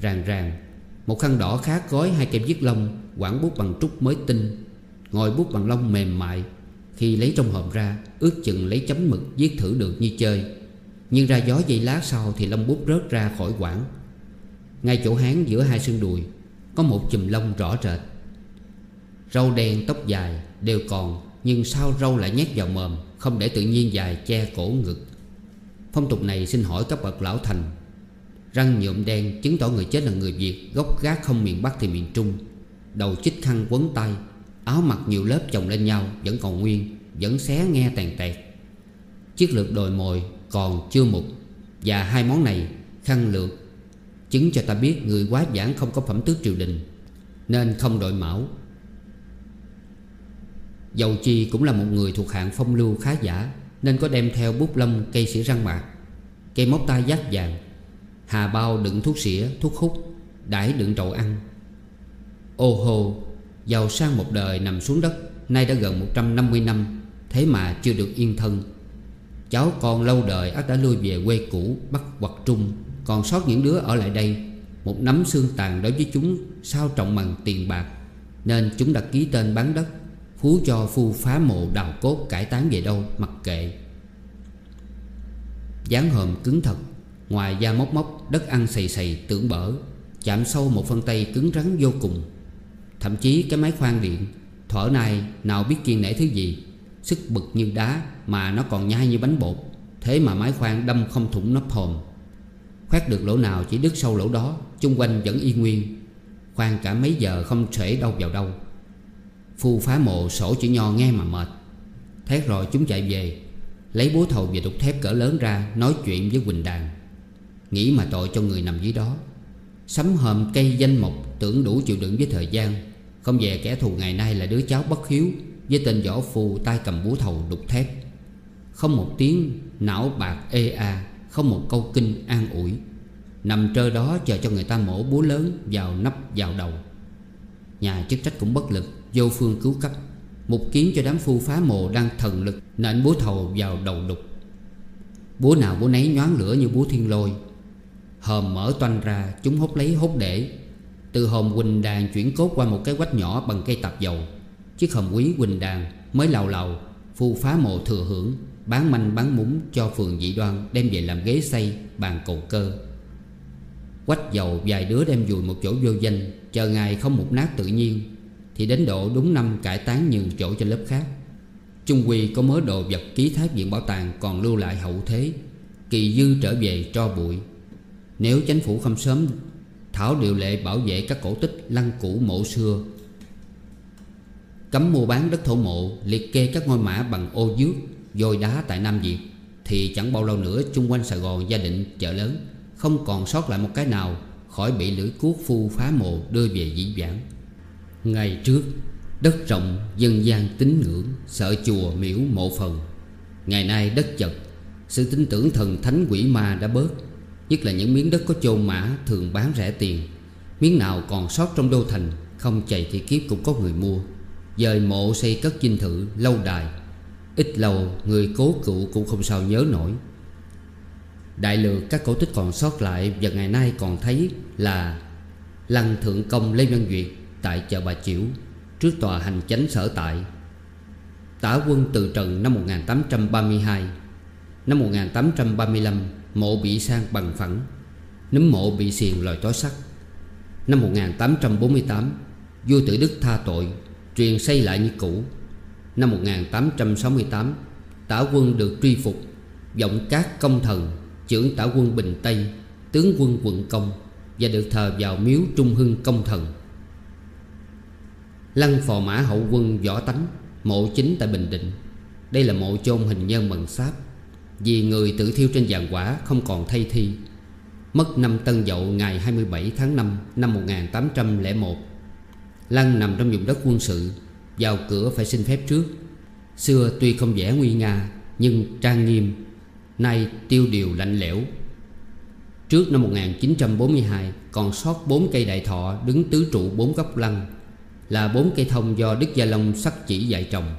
Ràng ràng. Một khăn đỏ khác gói hai kem viết lông, Quảng bút bằng trúc mới tinh. Ngồi bút bằng lông mềm mại. Khi lấy trong hộp ra, Ước chừng lấy chấm mực viết thử được như chơi. Nhưng ra gió giây lá sau Thì lông bút rớt ra khỏi quảng. Ngay chỗ hán giữa hai xương đùi, Có một chùm lông rõ rệt. Râu đen tóc dài đều còn nhưng sao râu lại nhét vào mồm, Không để tự nhiên dài che cổ ngực? Phong tục này xin hỏi các bậc lão thành. Răng nhuộm đen chứng tỏ người chết là người Việt, Gốc gác không miền Bắc thì miền Trung. Đầu chích khăn quấn tay, Áo mặc nhiều lớp chồng lên nhau, Vẫn còn nguyên, Vẫn xé nghe tàn tẹt. Chiếc lược đồi mồi còn chưa mục, Và hai món này, khăn lược, Chứng cho ta biết người quá giảng không có phẩm tước triều đình, Nên không đội mão. Dầu chi cũng là một người thuộc hạng phong lưu khá giả Nên có đem theo bút lông cây sỉa răng mạc Cây móc tay giác vàng Hà bao đựng thuốc xỉa, thuốc hút Đãi đựng trậu ăn. Ô hô Giàu sang một đời nằm xuống đất Nay đã gần 150 năm Thế mà chưa được yên thân. Cháu con lâu đời ác đã lui về quê cũ Bắc hoặc Trung Còn sót những đứa ở lại đây Một nắm xương tàn đối với chúng Sao trọng bằng tiền bạc Nên chúng đã ký tên bán đất. Phú cho phu phá mộ đào cốt cải tán về đâu, mặc kệ. Dáng hòm cứng thật, Ngoài da móc móc, đất ăn xầy xầy tưởng bở, Chạm sâu một phân tay cứng rắn vô cùng. Thậm chí cái máy khoan điện, Thở này nào biết kiên nể thứ gì, Sức bực như đá Mà nó còn nhai như bánh bột, Thế mà máy khoan đâm không thủng nắp hòm. Khoét được lỗ nào chỉ đứt sâu lỗ đó, Chung quanh vẫn y nguyên, Khoan cả mấy giờ không thể đâu vào đâu. Phu phá mộ sổ chữ nho nghe mà mệt. Thét rồi chúng chạy về, Lấy búa thầu và đục thép cỡ lớn ra, Nói chuyện với Quỳnh Đàn. Nghĩ mà tội cho người nằm dưới đó. Sấm hòm cây danh mộc Tưởng đủ chịu đựng với thời gian. Không về kẻ thù ngày nay là đứa cháu bất hiếu, Với tên võ phù tay cầm búa thầu đục thép. Không một tiếng, não bạc ê a, Không một câu kinh an ủi. Nằm trơ đó chờ cho người ta mổ búa lớn Vào nắp vào đầu. Nhà chức trách cũng bất lực. Vô phương cứu cấp. Một kiến cho đám phu phá mồ đang thần lực Nện búa thầu vào đầu đục Búa nào búa nấy nhoáng lửa như búa thiên lôi. Hòm mở toanh ra, Chúng hốt lấy hốt để. Từ hòm Quỳnh Đàn chuyển cốt qua một cái quách nhỏ Bằng cây tạp dầu. Chiếc hòm quý Quỳnh Đàn mới lào lào, Phu phá mộ thừa hưởng, Bán manh bán múng cho phường dị đoan Đem về làm ghế xây, bàn cầu cơ. Quách dầu vài đứa đem dùi một chỗ vô danh, Chờ ngày không một nát tự nhiên. Thì đến độ đúng năm cải tán nhường chỗ cho lớp khác. Trung Quy có mớ đồ vật ký thác viện bảo tàng Còn lưu lại hậu thế, Kỳ dư trở về cho bụi. Nếu chính phủ không sớm, Thảo điều lệ bảo vệ các cổ tích lăng cũ mộ xưa. Cấm mua bán đất thổ mộ, Liệt kê các ngôi mã bằng ô dước Dôi đá tại Nam Việt, Thì chẳng bao lâu nữa chung quanh Sài Gòn gia định chợ lớn, Không còn sót lại một cái nào Khỏi bị lưỡi cuốc phu phá mộ đưa về dĩ vãng. Ngày trước, Đất rộng dân gian tín ngưỡng, Sợ chùa miễu mộ phần. Ngày nay đất chật Sự tin tưởng thần thánh quỷ ma đã bớt, Nhất là những miếng đất có chôn mã Thường bán rẻ tiền. Miếng nào còn sót trong đô thành, Không chạy thì kiếp cũng có người mua. Dời mộ xây cất dinh thự, lâu đài, Ít lâu người cố cựu cũng không sao nhớ nổi. Đại lược các cổ tích còn sót lại Và ngày nay còn thấy là Lăng Thượng Công Lê Văn Duyệt Tại chợ Bà Chiểu Trước tòa hành chánh sở tại. Tả quân từ trần năm 1832 Năm 1835 Mộ bị sang bằng phẳng nấm mộ bị xiền lòi tối sắt. Năm 1848 Vua tử đức tha tội, Truyền xây lại như cũ. Năm 1868 Tả quân được truy phục, Giọng các công thần, Trưởng tả quân Bình Tây, Tướng quân quận công, Và được thờ vào miếu Trung Hưng công thần. Lăng phò mã hậu quân võ tánh, Mộ chính tại Bình Định. Đây là mộ chôn hình nhân bằng sáp. Vì người tự thiêu trên giàn quả Không còn thay thi. Mất năm Tân Dậu ngày 27 tháng 5 năm 1801 Lăng nằm trong vùng đất quân sự, Vào cửa phải xin phép trước. Xưa tuy không vẻ nguy nga, Nhưng trang nghiêm, Nay tiêu điều lạnh lẽo. Trước năm 1942 Còn sót bốn cây đại thọ Đứng tứ trụ bốn góc lăng. Là bốn cây thông do Đức Gia Long sắc chỉ dạy trồng.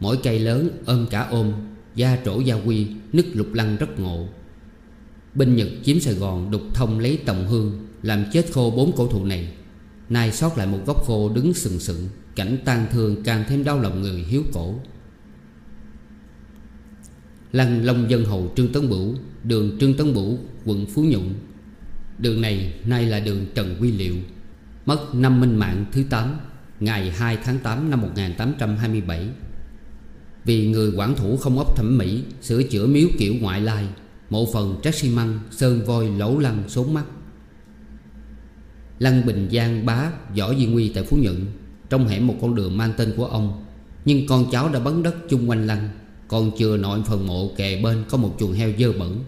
Mỗi cây lớn, ôm cả ôm, da trổ gia quy, Nứt lục lăng rất ngộ. Binh Nhật chiếm Sài Gòn đục thông lấy tòng hương, Làm chết khô bốn cổ thụ này. Nay sót lại một gốc khô đứng sừng sững, Cảnh tan thương càng thêm đau lòng người hiếu cổ. Lăng Long Dân Hầu Trương Tấn Bửu, Đường Trương Tấn Bửu, quận Phú Nhuận. Đường này nay là đường Trần Quy Liệu, Mất năm minh mạng thứ 8 Ngày 2 tháng 8 năm 1827 Vì người quản thủ không ốc thẩm mỹ, Sửa chữa miếu kiểu ngoại lai, Mộ phần trách xi măng Sơn voi lỗ lăng sốn mắt. Lăng Bình Giang bá Võ Duy Nguy tại Phú Nhuận, Trong hẻm một con đường mang tên của ông, Nhưng con cháu đã bấn đất chung quanh lăng, Còn chưa nội phần mộ kề bên Có một chuồng heo dơ bẩn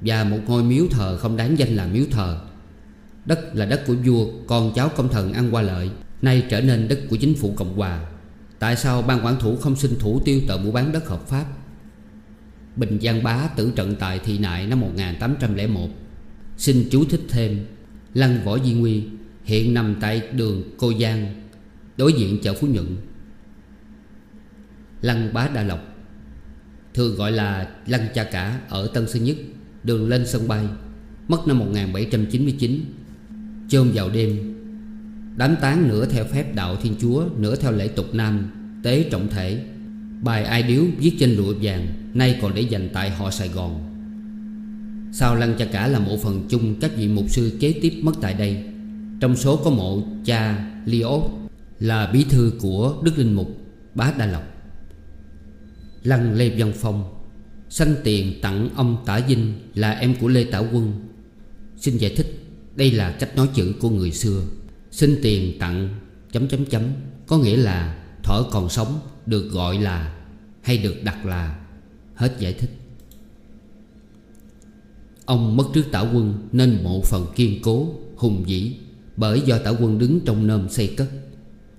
Và một ngôi miếu thờ không đáng danh là miếu thờ. Đất là đất của vua, Con cháu công thần ăn qua lợi. Nay trở nên đất của chính phủ Cộng Hòa. Tại sao ban quản thủ không xin thủ tiêu tờ mua bán đất hợp pháp? Bình Giang Bá tử trận tại Thị Nại năm 1801 Xin chú thích thêm, Lăng Võ Di Nguy Hiện nằm tại đường Cô Giang, Đối diện chợ Phú Nhuận. Lăng Bá Đa Lộc, Thường gọi là Lăng Cha Cả ở Tân Sơn Nhất, Đường lên sân bay, Mất năm 1799 Chôm vào đêm Đám tán nửa theo phép đạo Thiên Chúa, Nửa theo lễ tục Nam, Tế trọng thể. Bài ai điếu viết trên lụa vàng, Nay còn để dành tại họ Sài Gòn. Sao Lăng Cha Cả là mộ phần chung Các vị mục sư kế tiếp mất tại đây? Trong số có mộ cha Leo Là bí thư của Đức Linh Mục, Bá Đa Lộc. Lăng Lê Văn Phong, Sanh tiền tặng ông Tả Vinh Là em của Lê Tả Quân. Xin giải thích, Đây là cách nói chữ của người xưa. Xin tiền tặng, chấm chấm chấm. Có nghĩa là thở còn sống, Được gọi là, Hay được đặt là, Hết giải thích. Ông mất trước tả quân Nên mộ phần kiên cố, Hùng vĩ, Bởi do tả quân đứng trong nơm xây cất.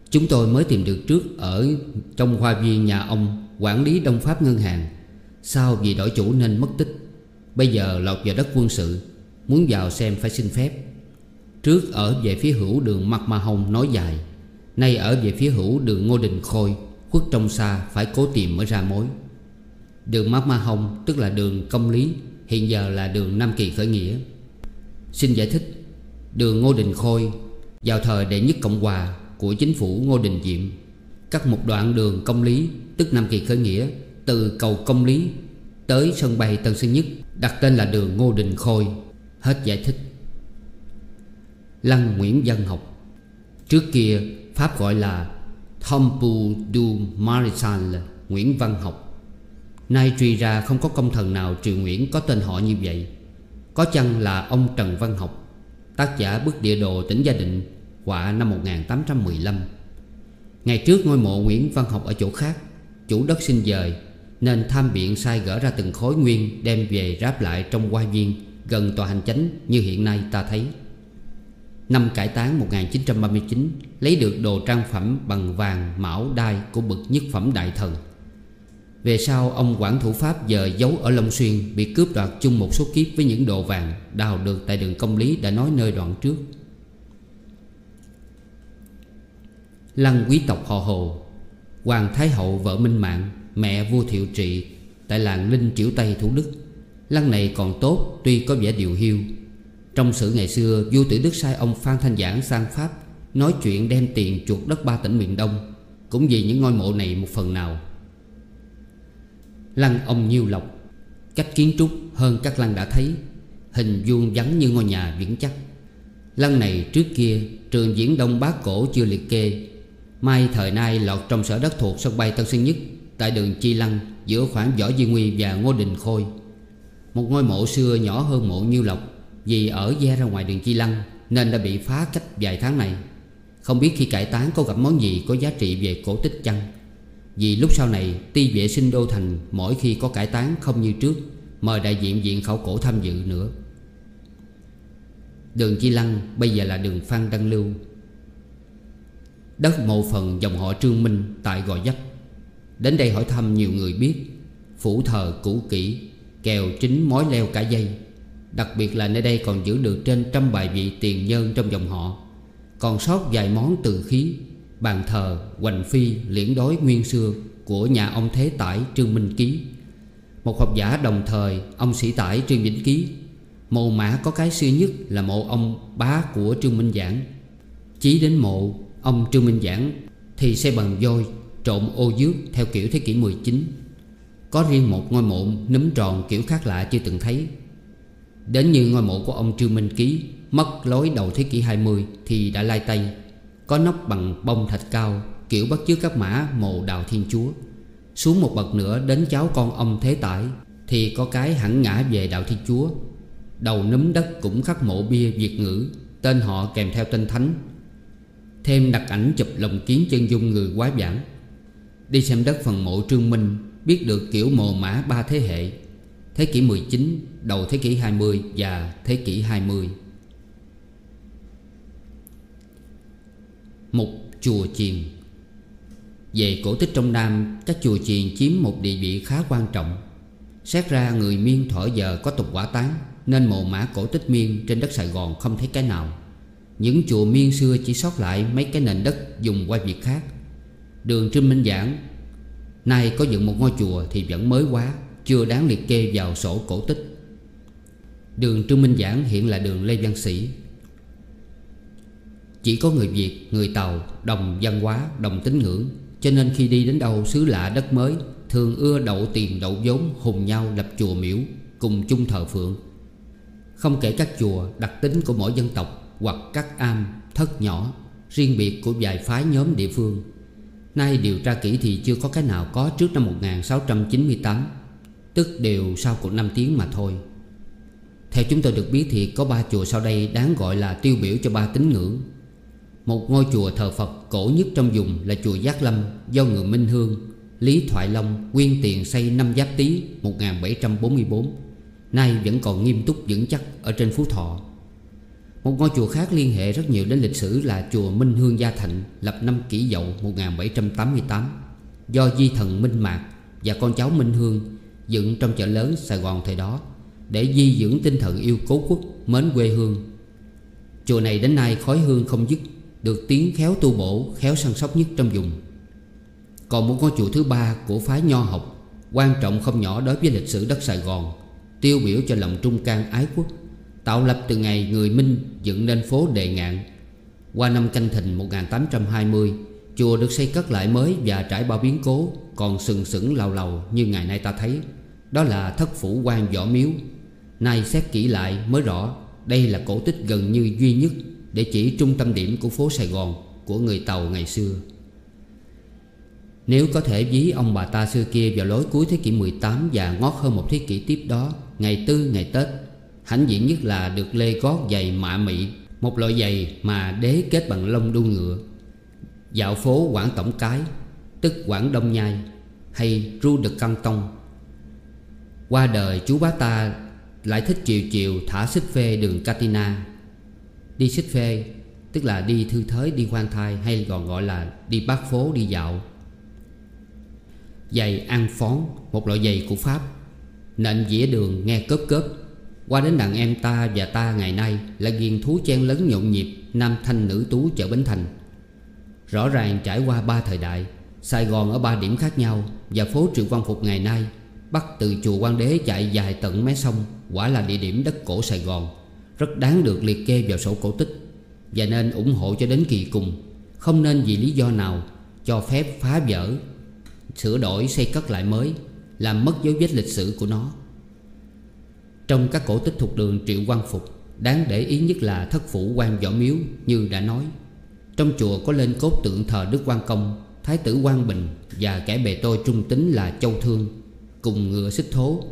Chúng tôi mới tìm được trước Ở trong hoa viên nhà ông, Quản lý Đông Pháp Ngân hàng. Sau vì đổi chủ nên mất tích. Bây giờ lọt vào đất quân sự, Muốn vào xem phải xin phép. Trước ở về phía hữu đường Mạc Ma Hồng nói dài, Nay ở về phía hữu đường Ngô Đình Khôi, Khuất trong xa phải cố tìm mới ra mối. Đường Mạc Ma Hồng tức là đường công lý, Hiện giờ là đường Nam Kỳ khởi nghĩa. Xin giải thích, Đường Ngô Đình Khôi Vào thời đệ nhất Cộng Hòa Của chính phủ Ngô Đình Diệm, Cắt một đoạn đường công lý, Tức Nam Kỳ khởi nghĩa, Từ cầu công lý Tới sân bay Tân Sơn Nhất, Đặt tên là đường Ngô Đình Khôi. Hết giải thích. Lăng Nguyễn Dân Học. Trước kia, Pháp gọi là Thompu du Marisal Nguyễn Văn Học. Nay truy ra không có công thần nào triều Nguyễn có tên họ như vậy. Có chăng là ông Trần Văn Học, Tác giả bức địa đồ tỉnh Gia Định Họa năm 1815 Ngày trước ngôi mộ Nguyễn Văn Học ở chỗ khác, Chủ đất xin dời, Nên tham biện sai gỡ ra từng khối nguyên Đem về ráp lại trong hoa viên Gần tòa hành chánh như hiện nay ta thấy. Năm cải táng 1939 Lấy được đồ trang phẩm bằng vàng mão đai Của bậc nhất phẩm đại thần. Về sau, ông quản thủ Pháp giờ giấu ở Long Xuyên Bị cướp đoạt chung một số kiếp với những đồ vàng Đào được tại đường công lý đã nói nơi đoạn trước. Lăng quý tộc họ Hồ, Hoàng Thái Hậu vợ Minh Mạng, Mẹ vua Thiệu Trị, Tại làng Linh Triểu Tây Thủ Đức. Lăng này còn tốt, tuy có vẻ điều hiu trong sự ngày xưa, Vua Tử Đức sai ông Phan Thanh Giảng sang Pháp, Nói chuyện đem tiền chuột đất ba tỉnh miền Đông, Cũng vì những ngôi mộ này một phần nào. Lăng ông Nhiêu Lộc, Cách kiến trúc hơn các lăng đã thấy, Hình vuông vắn như ngôi nhà vững chắc. Lăng này trước kia, Trường diễn Đông Bác Cổ chưa liệt kê. Mai thời nay lọt trong sở đất thuộc sân bay Tân Sơn Nhất, Tại đường Chi Lăng, Giữa khoảng Võ Duy Nguy và Ngô Đình Khôi. Một ngôi mộ xưa nhỏ hơn mộ Nhiêu Lộc. Vì ở gia ra ngoài đường Chi Lăng Nên đã bị phá cách vài tháng này. Không biết khi cải tán có gặp món gì có giá trị về cổ tích chăng? Vì lúc sau này, Ti vệ sinh đô thành Mỗi khi có cải tán không như trước, Mời đại diện viện khảo cổ tham dự nữa. Đường Chi Lăng bây giờ là đường Phan Đăng Lưu. Đất mộ phần dòng họ Trương Minh tại Gò Dấp Đến đây hỏi thăm nhiều người biết, Phủ thờ cũ kỹ, Kèo chính mối leo cả dây. Đặc biệt là nơi đây còn giữ được trên trăm bài vị tiền nhân trong dòng họ. Còn sót vài món từ khí Bàn thờ, hoành phi, liễn đối nguyên xưa Của nhà ông Thế Tải Trương Minh Ký. Một học giả đồng thời Ông Sĩ Tải Trương Vĩnh Ký. Mộ mã có cái xưa nhất là mộ ông bá của Trương Minh Giảng. Chí đến mộ ông Trương Minh Giảng Thì xây bằng vôi trộn ô dước theo kiểu thế kỷ 19 Có riêng một ngôi mộ nấm tròn kiểu khác lạ chưa từng thấy. Đến như ngôi mộ của ông Trương Minh Ký, Mất lối đầu thế kỷ 20 thì đã lai tay. Có nóc bằng bông thạch cao, Kiểu bắt chước các mã mộ đào thiên chúa. Xuống một bậc nữa đến cháu con ông Thế Tải, Thì có cái hẳn ngã về đạo thiên chúa. Đầu núm đất cũng khắc mộ bia Việt ngữ, Tên họ kèm theo tên thánh. Thêm đặt ảnh chụp lồng kiến chân dung người quá giảng. Đi xem đất phần mộ Trương Minh, Biết được kiểu mồ mã ba thế hệ. Thế kỷ 19, đầu thế kỷ 20 và thế kỷ 20 Một chùa chiền. Về cổ tích trong Nam Các chùa chiền chiếm một địa vị khá quan trọng. Xét ra người miên thở giờ có tục quả tán Nên mồ mã cổ tích miên trên đất Sài Gòn không thấy cái nào. Những chùa miên xưa chỉ sót lại mấy cái nền đất dùng qua việc khác. Đường Trinh Minh Giảng Nay có dựng một ngôi chùa thì vẫn mới quá. Chưa đáng liệt kê vào sổ cổ tích. Đường Trương Minh Giảng hiện là đường Lê Văn Sĩ. Chỉ có người Việt, người Tàu, đồng văn hóa, đồng tín ngưỡng Cho nên khi đi đến đâu xứ lạ đất mới Thường ưa đậu tiền đậu vốn hùng nhau lập chùa miễu Cùng chung thờ phượng. Không kể các chùa đặc tính của mỗi dân tộc Hoặc các am, thất nhỏ Riêng biệt của vài phái nhóm địa phương. Nay điều tra kỹ thì chưa có cái nào có trước năm 1698 Tức đều sau cuộc năm tiếng mà thôi. Theo chúng tôi được biết thì có ba chùa sau đây đáng gọi là tiêu biểu cho ba tín ngưỡng. Một ngôi chùa thờ Phật cổ nhất trong vùng là chùa Giác Lâm, Do người Minh Hương, Lý Thoại Long quyên tiền xây năm Giáp Tý 1744 Nay vẫn còn nghiêm túc vững chắc ở trên Phú Thọ. Một ngôi chùa khác liên hệ rất nhiều đến lịch sử là chùa Minh Hương Gia Thạnh, Lập năm kỷ dậu 1788 Do di thần Minh Mạc và con cháu Minh Hương Dựng trong chợ lớn Sài Gòn thời đó, Để di dưỡng tinh thần yêu cố quốc, Mến quê hương. Chùa này đến nay khói hương không dứt, Được tiếng khéo tu bổ, Khéo săn sóc nhất trong vùng. Còn một ngôi chùa thứ ba của phái nho học, Quan trọng không nhỏ đối với lịch sử đất Sài Gòn, Tiêu biểu cho lòng trung can ái quốc, Tạo lập từ ngày người Minh dựng nên phố Đề Ngạn. Qua năm canh thìn 1820 Chùa được xây cất lại mới và trải bao biến cố, Còn sừng sững lầu lầu như ngày nay ta thấy. Đó là thất phủ quan võ miếu. Nay xét kỹ lại mới rõ, Đây là cổ tích gần như duy nhất Để chỉ trung tâm điểm của phố Sài Gòn Của người Tàu ngày xưa. Nếu có thể ví ông bà ta xưa kia vào lối cuối thế kỷ 18 Và ngót hơn một thế kỷ tiếp đó, Ngày tư, ngày Tết, Hãnh diện nhất là được lê gót giày mạ mị, Một loại giày mà đế kết bằng lông đuôi ngựa. Dạo phố Quảng Tổng Cái, Tức Quảng Đông Nhai, Hay Ru Đực Căng Tông. Qua đời, chú bá ta lại thích chiều chiều thả xích phê đường Katina. Đi xích phê, Tức là đi thư thới, đi khoan thai, Hay còn gọi là đi bát phố, đi dạo. Giày ăn phón, Một loại giày của Pháp, Nện dĩa đường, nghe cớp cớp. Qua đến đàn em ta và ta ngày nay Là ghiền thú chen lấn nhộn nhịp, Nam thanh nữ tú chợ Bến Thành. Rõ ràng trải qua ba thời đại, Sài Gòn ở ba điểm khác nhau Và phố Triệu Văn Phục ngày nay Bắt từ chùa Quan Đế chạy dài tận mé sông, Quả là địa điểm đất cổ Sài Gòn, Rất đáng được liệt kê vào sổ cổ tích Và nên ủng hộ cho đến kỳ cùng. Không nên vì lý do nào Cho phép phá vỡ, Sửa đổi, xây cất lại mới, Làm mất dấu vết lịch sử của nó. Trong các cổ tích thuộc đường Triệu Quang Phục, Đáng để ý nhất là thất phủ quan võ miếu Như đã nói. Trong chùa có lên cốt tượng thờ Đức Quang Công, Thái tử Quang Bình Và kẻ bề tôi trung tính là Châu Thương, Cùng ngựa xích thố.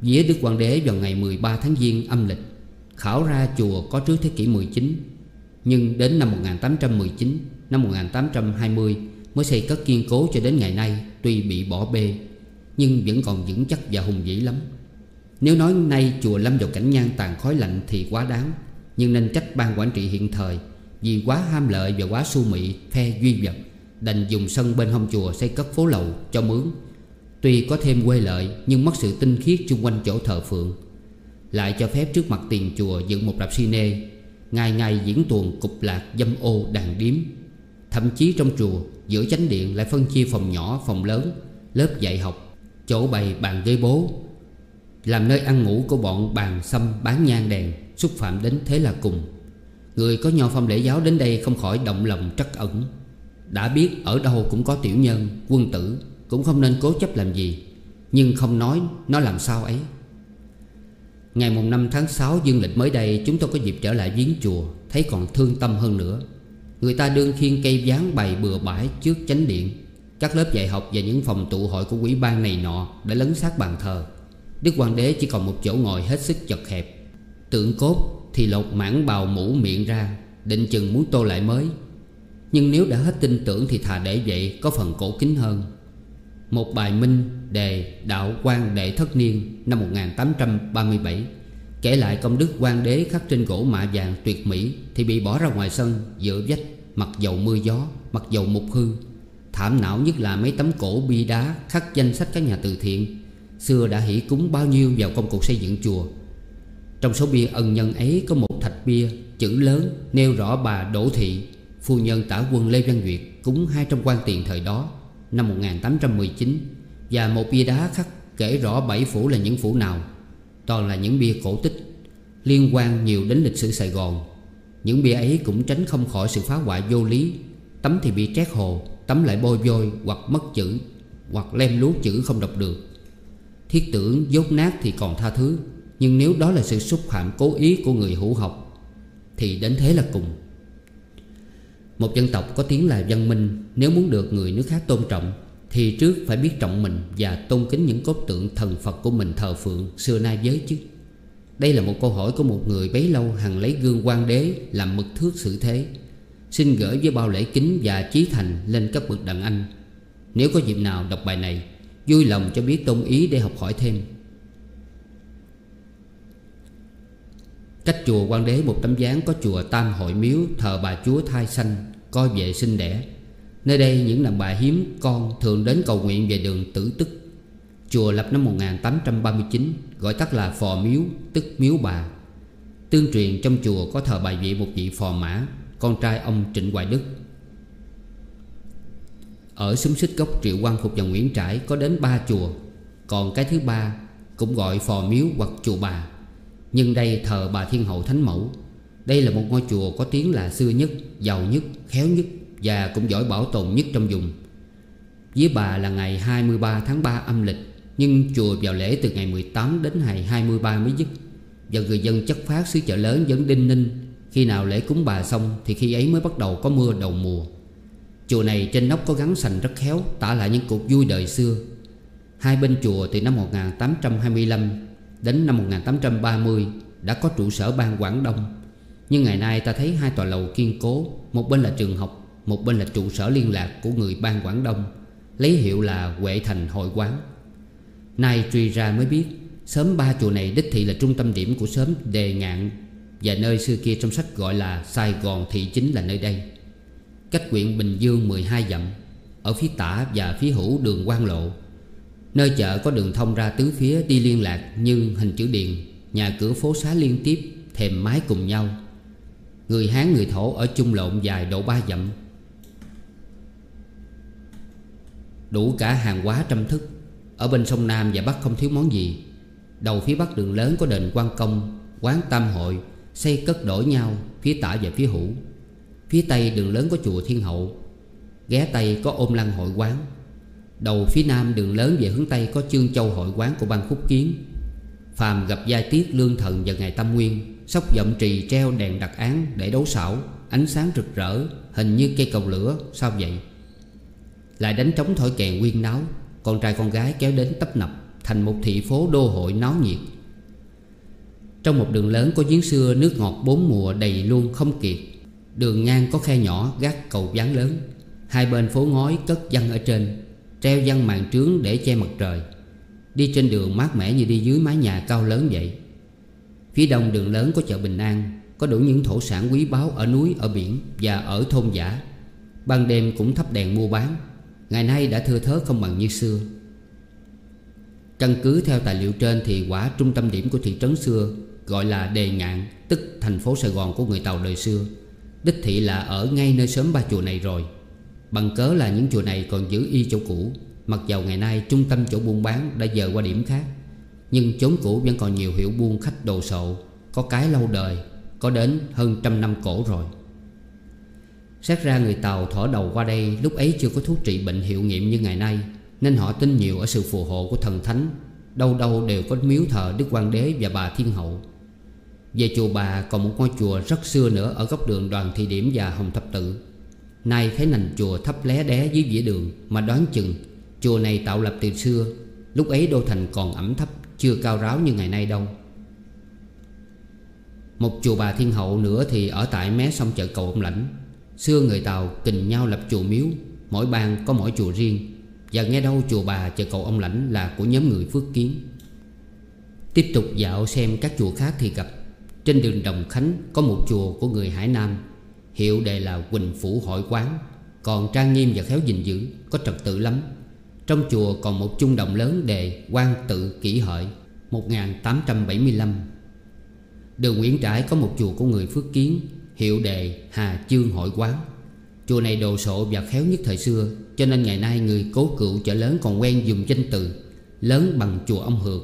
Vía Đức Quang đế vào ngày 13 tháng Giêng âm lịch, Khảo ra chùa có trước thế kỷ 19 Nhưng đến năm 1819 Năm 1820 Mới xây cất kiên cố cho đến ngày nay, Tuy bị bỏ bê, Nhưng vẫn còn vững chắc và hùng vĩ lắm. Nếu nói nay chùa lâm vào cảnh nhang tàn khói lạnh Thì quá đáng, Nhưng nên trách ban quản trị hiện thời vì quá ham lợi và quá su mị, Phe duy vật, Đành dùng sân bên hông chùa xây cất phố lầu cho mướn. Tuy có thêm quê lợi, Nhưng mất sự tinh khiết chung quanh chỗ thờ phượng. Lại cho phép trước mặt tiền chùa dựng một rạp cine Ngày ngày diễn tuồng cục lạc dâm ô đàn điếm. Thậm chí trong chùa, Giữa chánh điện lại phân chia phòng nhỏ, phòng lớn, Lớp dạy học, Chỗ bày bàn ghế bố. Làm nơi ăn ngủ của bọn bàn xâm bán nhang đèn, Xúc phạm đến thế là cùng. Người có nho phong lễ giáo đến đây không khỏi động lòng trắc ẩn. Đã biết ở đâu cũng có tiểu nhân, quân tử Cũng không nên cố chấp làm gì. Nhưng không nói nó làm sao ấy. Ngày mùng 5 tháng 6 dương lịch mới đây Chúng tôi có dịp trở lại viếng chùa Thấy còn thương tâm hơn nữa. Người ta đương khiên cây ván bày bừa bãi trước chánh điện. Các lớp dạy học và những phòng tụ hội của quỹ ban này nọ Đã lấn sát bàn thờ. Đức Hoàng đế chỉ còn một chỗ ngồi hết sức chật hẹp. Tượng cốt thì lột mảng bào mũ miệng ra, Định chừng muốn tô lại mới. Nhưng nếu đã hết tin tưởng thì thà để vậy, Có phần cổ kính hơn. Một bài minh đề đạo quan đệ thất niên Năm 1837 Kể lại công đức quan đế khắc trên gỗ mạ vàng tuyệt mỹ Thì bị bỏ ra ngoài sân Giữa vách, Mặc dầu mưa gió, Mặc dầu mục hư. Thảm não nhất là mấy tấm cổ bi đá Khắc danh sách các nhà từ thiện. Xưa đã hỷ cúng bao nhiêu vào công cuộc xây dựng chùa trong số bia ân nhân ấy Có một thạch bia chữ lớn Nêu rõ bà Đỗ Thị, Phu nhân tả quân Lê Văn Duyệt Cúng 200 quan tiền thời đó, Năm 1819 Và một bia đá khắc kể rõ bảy phủ là những phủ nào. Toàn là những bia cổ tích, Liên quan nhiều đến lịch sử Sài Gòn. Những bia ấy cũng tránh không khỏi sự phá hoại vô lý. Tấm thì bị trét hồ, Tấm lại bôi vôi hoặc mất chữ, Hoặc lem lú chữ không đọc được. Thiết tưởng dốt nát thì còn tha thứ. Nhưng nếu đó là sự xúc phạm cố ý của người hữu học, Thì đến thế là cùng. Một dân tộc có tiếng là văn minh, Nếu muốn được người nước khác tôn trọng, thì trước phải biết trọng mình Và tôn kính những cốt tượng thần Phật của mình thờ phượng Xưa nay giới chứ Đây là một câu hỏi của một người bấy lâu Hằng lấy gương quan đế làm mực thước xử thế. Xin gửi với bao lễ kính và chí thành Lên các bậc đàn anh. Nếu có dịp nào đọc bài này, Vui lòng cho biết tôn ý để học hỏi thêm. Cách chùa quan đế một tấm dáng có chùa Tam Hội Miếu Thờ bà chúa thai sanh, Coi vệ sinh đẻ. Nơi đây những đàn bà hiếm con thường đến cầu nguyện về đường tử tức. Chùa lập năm 1839 Gọi tắt là Phò Miếu, tức Miếu Bà. Tương truyền trong chùa có thờ bài vị một vị phò mã, Con trai ông Trịnh Hoài Đức. Ở xúm xích gốc Triệu Quang Phục và Nguyễn Trãi có đến ba chùa, Còn cái thứ ba cũng gọi phò miếu hoặc chùa bà. Nhưng đây thờ bà Thiên Hậu Thánh Mẫu. Đây là một ngôi chùa có tiếng là xưa nhất, giàu nhất, khéo nhất và cũng giỏi bảo tồn nhất trong vùng. Với bà là ngày 23 tháng 3 âm lịch Nhưng chùa vào lễ từ ngày 18 đến ngày 23 mới dứt. Và người dân chất phát xứ chợ lớn vẫn đinh ninh. Khi nào lễ cúng bà xong Thì khi ấy mới bắt đầu có mưa đầu mùa. Chùa này trên nóc có gắn sành rất khéo Tả lại những cuộc vui đời xưa. Hai bên chùa từ năm 1825 đến năm 1830 Đã có trụ sở ban Quảng Đông. Nhưng ngày nay ta thấy hai tòa lầu kiên cố, Một bên là trường học, một bên là trụ sở liên lạc của người ban Quảng Đông, Lấy hiệu là Huệ Thành Hội Quán. Nay truy ra mới biết, Sớm ba chùa này đích thị là trung tâm điểm của sớm Đề Ngạn Và nơi xưa kia trong sách gọi là Sài Gòn Thị Chính là nơi đây. Cách huyện Bình Dương 12 dặm, Ở phía tả và phía hữu đường quan lộ. Nơi chợ có đường thông ra tứ phía đi liên lạc như hình chữ điền Nhà cửa phố xá liên tiếp, Thềm mái cùng nhau. Người Hán, người Thổ ở chung lộn dài độ ba dặm. Đủ cả hàng hóa trăm thức. Ở bên sông Nam và Bắc không thiếu món gì. Đầu phía Bắc đường lớn có đền quan công, Quán tam hội, Xây cất đổi nhau, Phía tả và phía hữu. Phía Tây đường lớn có chùa Thiên Hậu, Ghé Tây có ôm lăng hội quán. Đầu phía nam đường lớn về hướng Tây có chương châu hội quán của ban khúc kiến. Phàm gặp giai tiết, lương thần và ngày tâm nguyên, Sóc giọng trì treo đèn đặt án để đấu xảo, Ánh sáng rực rỡ, Hình như cây cầu lửa, Sao vậy? Lại đánh trống thổi kèn quyên náo, Con trai con gái kéo đến tấp nập Thành một thị phố đô hội náo nhiệt. Trong một đường lớn có giếng xưa Nước ngọt bốn mùa đầy luôn không kiệt, Đường ngang có khe nhỏ gác cầu ván lớn, Hai bên phố ngói cất văn ở trên. Treo văn màn trướng để che mặt trời. Đi trên đường mát mẻ như đi dưới mái nhà cao lớn vậy. Phía đông đường lớn có chợ Bình An Có đủ những thổ sản quý báu ở núi, ở biển và ở thôn giả. Ban đêm cũng thắp đèn mua bán Ngày nay đã thưa thớt không bằng như xưa. Căn cứ theo tài liệu trên thì quả trung tâm điểm của thị trấn xưa Gọi là Đề Ngạn Tức thành phố Sài Gòn của người Tàu đời xưa. Đích thị là ở ngay nơi sớm ba chùa này rồi. Bằng cớ là những chùa này còn giữ y chỗ cũ. Mặc dầu ngày nay trung tâm chỗ buôn bán đã dời qua điểm khác, Nhưng chốn cũ vẫn còn nhiều hiệu buôn khách đồ sộ, Có cái lâu đời, Có đến hơn trăm năm cổ rồi. Xét ra người Tàu thỏ đầu qua đây Lúc ấy chưa có thuốc trị bệnh hiệu nghiệm như ngày nay, Nên họ tin nhiều ở sự phù hộ của thần thánh, Đâu đâu đều có miếu thờ Đức Quan Đế và bà Thiên Hậu. Về chùa bà còn một ngôi chùa rất xưa nữa Ở góc đường đoàn thị điểm và hồng thập tự. Nay thấy nành chùa thấp lé đé dưới vỉa đường Mà đoán chừng Chùa này tạo lập từ xưa, Lúc ấy đô thành còn ẩm thấp, Chưa cao ráo như ngày nay đâu. Một chùa bà thiên hậu nữa thì ở tại mé sông chợ cầu ông lãnh. Xưa người Tàu kình nhau lập chùa miếu, Mỗi bang có mỗi chùa riêng. Và nghe đâu chùa bà chợ cầu ông lãnh là của nhóm người phước kiến. Tiếp tục dạo xem các chùa khác thì gặp. Trên đường Đồng Khánh có một chùa của người Hải Nam. Hiệu đề là Quỳnh Phủ Hội Quán. Còn trang nghiêm và khéo gìn giữ Có trật tự lắm. Trong chùa còn một chung đồng lớn đề quan tự kỷ hợi 1875 Đường Nguyễn Trãi có một chùa của người Phước Kiến, Hiệu đề Hà Chương Hội Quán. Chùa này đồ sộ và khéo nhất thời xưa, Cho nên ngày nay người cố cựu chợ lớn còn quen dùng danh từ Lớn bằng chùa ông Hược.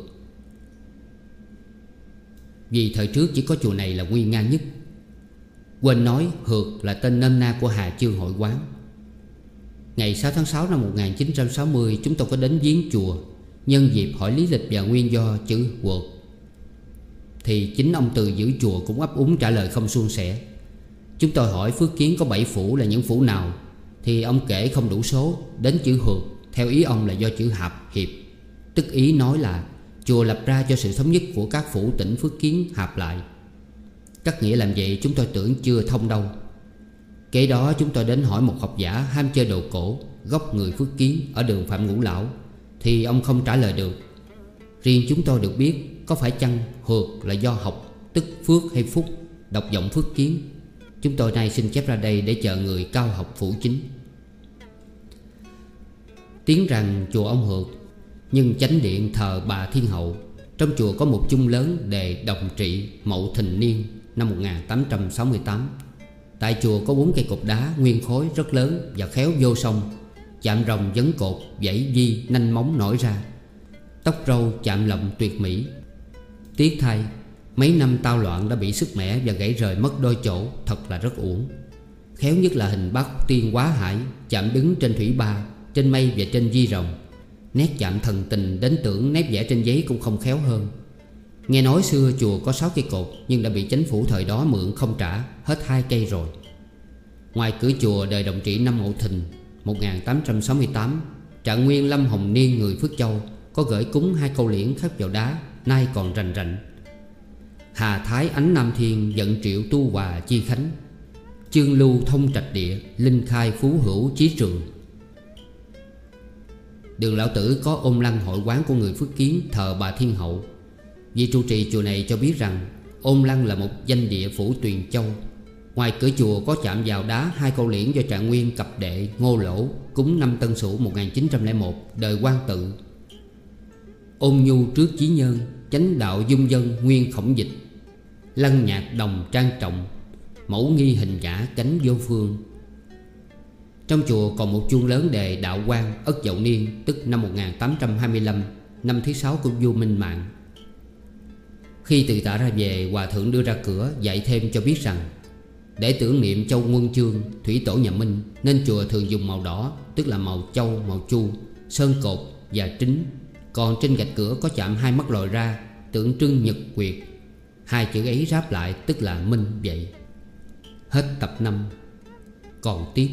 Vì thời trước chỉ có chùa này là nguy nga nhất. Quên nói Hược là tên nôm na của Hà Chương Hội Quán. Ngày 6 tháng 6 năm 1960 Chúng tôi có đến viếng chùa, Nhân dịp hỏi lý lịch và nguyên do chữ Hược. Thì chính ông Từ giữ chùa cũng ấp úng trả lời không suôn sẻ. Chúng tôi hỏi Phước Kiến có 7 phủ là những phủ nào, Thì ông kể không đủ số, Đến chữ Hược, Theo ý ông là do chữ Hạp, Hiệp. Tức ý nói là, Chùa lập ra cho sự thống nhất của các phủ tỉnh Phước Kiến hạp lại. Cắt nghĩa làm vậy chúng tôi tưởng chưa thông đâu. Kế đó chúng tôi đến hỏi một học giả ham chơi đồ cổ, góc người Phước Kiến ở đường Phạm Ngũ Lão. Thì ông không trả lời được. Riêng chúng tôi được biết Có phải chăng hược là do học, Tức Phước hay Phúc, Đọc giọng Phước Kiến. Chúng tôi nay xin chép ra đây để chờ người cao học phủ chính. Tiếng rằng chùa ông Hược, Nhưng chánh điện thờ bà Thiên Hậu. Trong chùa có một chung lớn đề đồng trị mậu thình niên năm 1868 Tại chùa có bốn cây cột đá nguyên khối rất lớn và khéo vô sông Chạm rồng vấn cột, dãy di, nanh móng nổi ra. Tóc râu chạm lậm tuyệt mỹ. Tiếc thay Mấy năm tao loạn đã bị sức mẻ và gãy rời mất đôi chỗ Thật là rất uổng. Khéo nhất là hình bác tiên quá hải Chạm đứng trên thủy ba Trên mây và trên di rồng. Nét chạm thần tình đến tưởng nét vẽ trên giấy cũng không khéo hơn. Nghe nói xưa chùa có 6 cây cột, Nhưng đã bị chính phủ thời đó mượn không trả, Hết hai cây rồi. Ngoài cửa chùa đời đồng trị năm Mậu Thìn 1868 Trạng Nguyên Lâm Hồng Niên người Phước Châu Có gửi cúng hai câu liễn khắc vào đá, Nay còn rành rành. Hà Thái Ánh Nam Thiên Dẫn triệu tu hòa chi khánh, Chương lưu thông trạch địa, Linh khai phú hữu chí trường. Đường Lão Tử có ôm lăng hội quán của người Phước Kiến Thờ bà Thiên Hậu. Vị trụ trì chùa này cho biết rằng, Ôn Lăng là một danh địa phủ Tuyền Châu. Ngoài cửa chùa có chạm vào đá hai câu liễn do trạng nguyên cập đệ Ngô Lỗ cúng năm Tân Sửu 1901 đời quan tự. Ôn nhu trước chí nhân Chánh đạo dung dân nguyên khổng dịch. Lăng nhạc đồng trang trọng, Mẫu nghi hình giả cánh vô phương. Trong chùa còn một chuông lớn đề đạo quan Ất Dậu Niên, Tức năm 1825 Năm thứ sáu của vua Minh Mạng. Khi từ tả ra về Hòa thượng đưa ra cửa dạy thêm cho biết rằng Để tưởng niệm châu Nguyên Chương Thủy tổ nhà Minh Nên chùa thường dùng màu đỏ Tức là màu châu, màu chu Sơn cột và trính Còn trên gạch cửa có chạm hai mắt lòi ra Tượng trưng nhật quyệt Hai chữ ấy ráp lại tức là Minh vậy. Hết tập 5 Còn tiếp.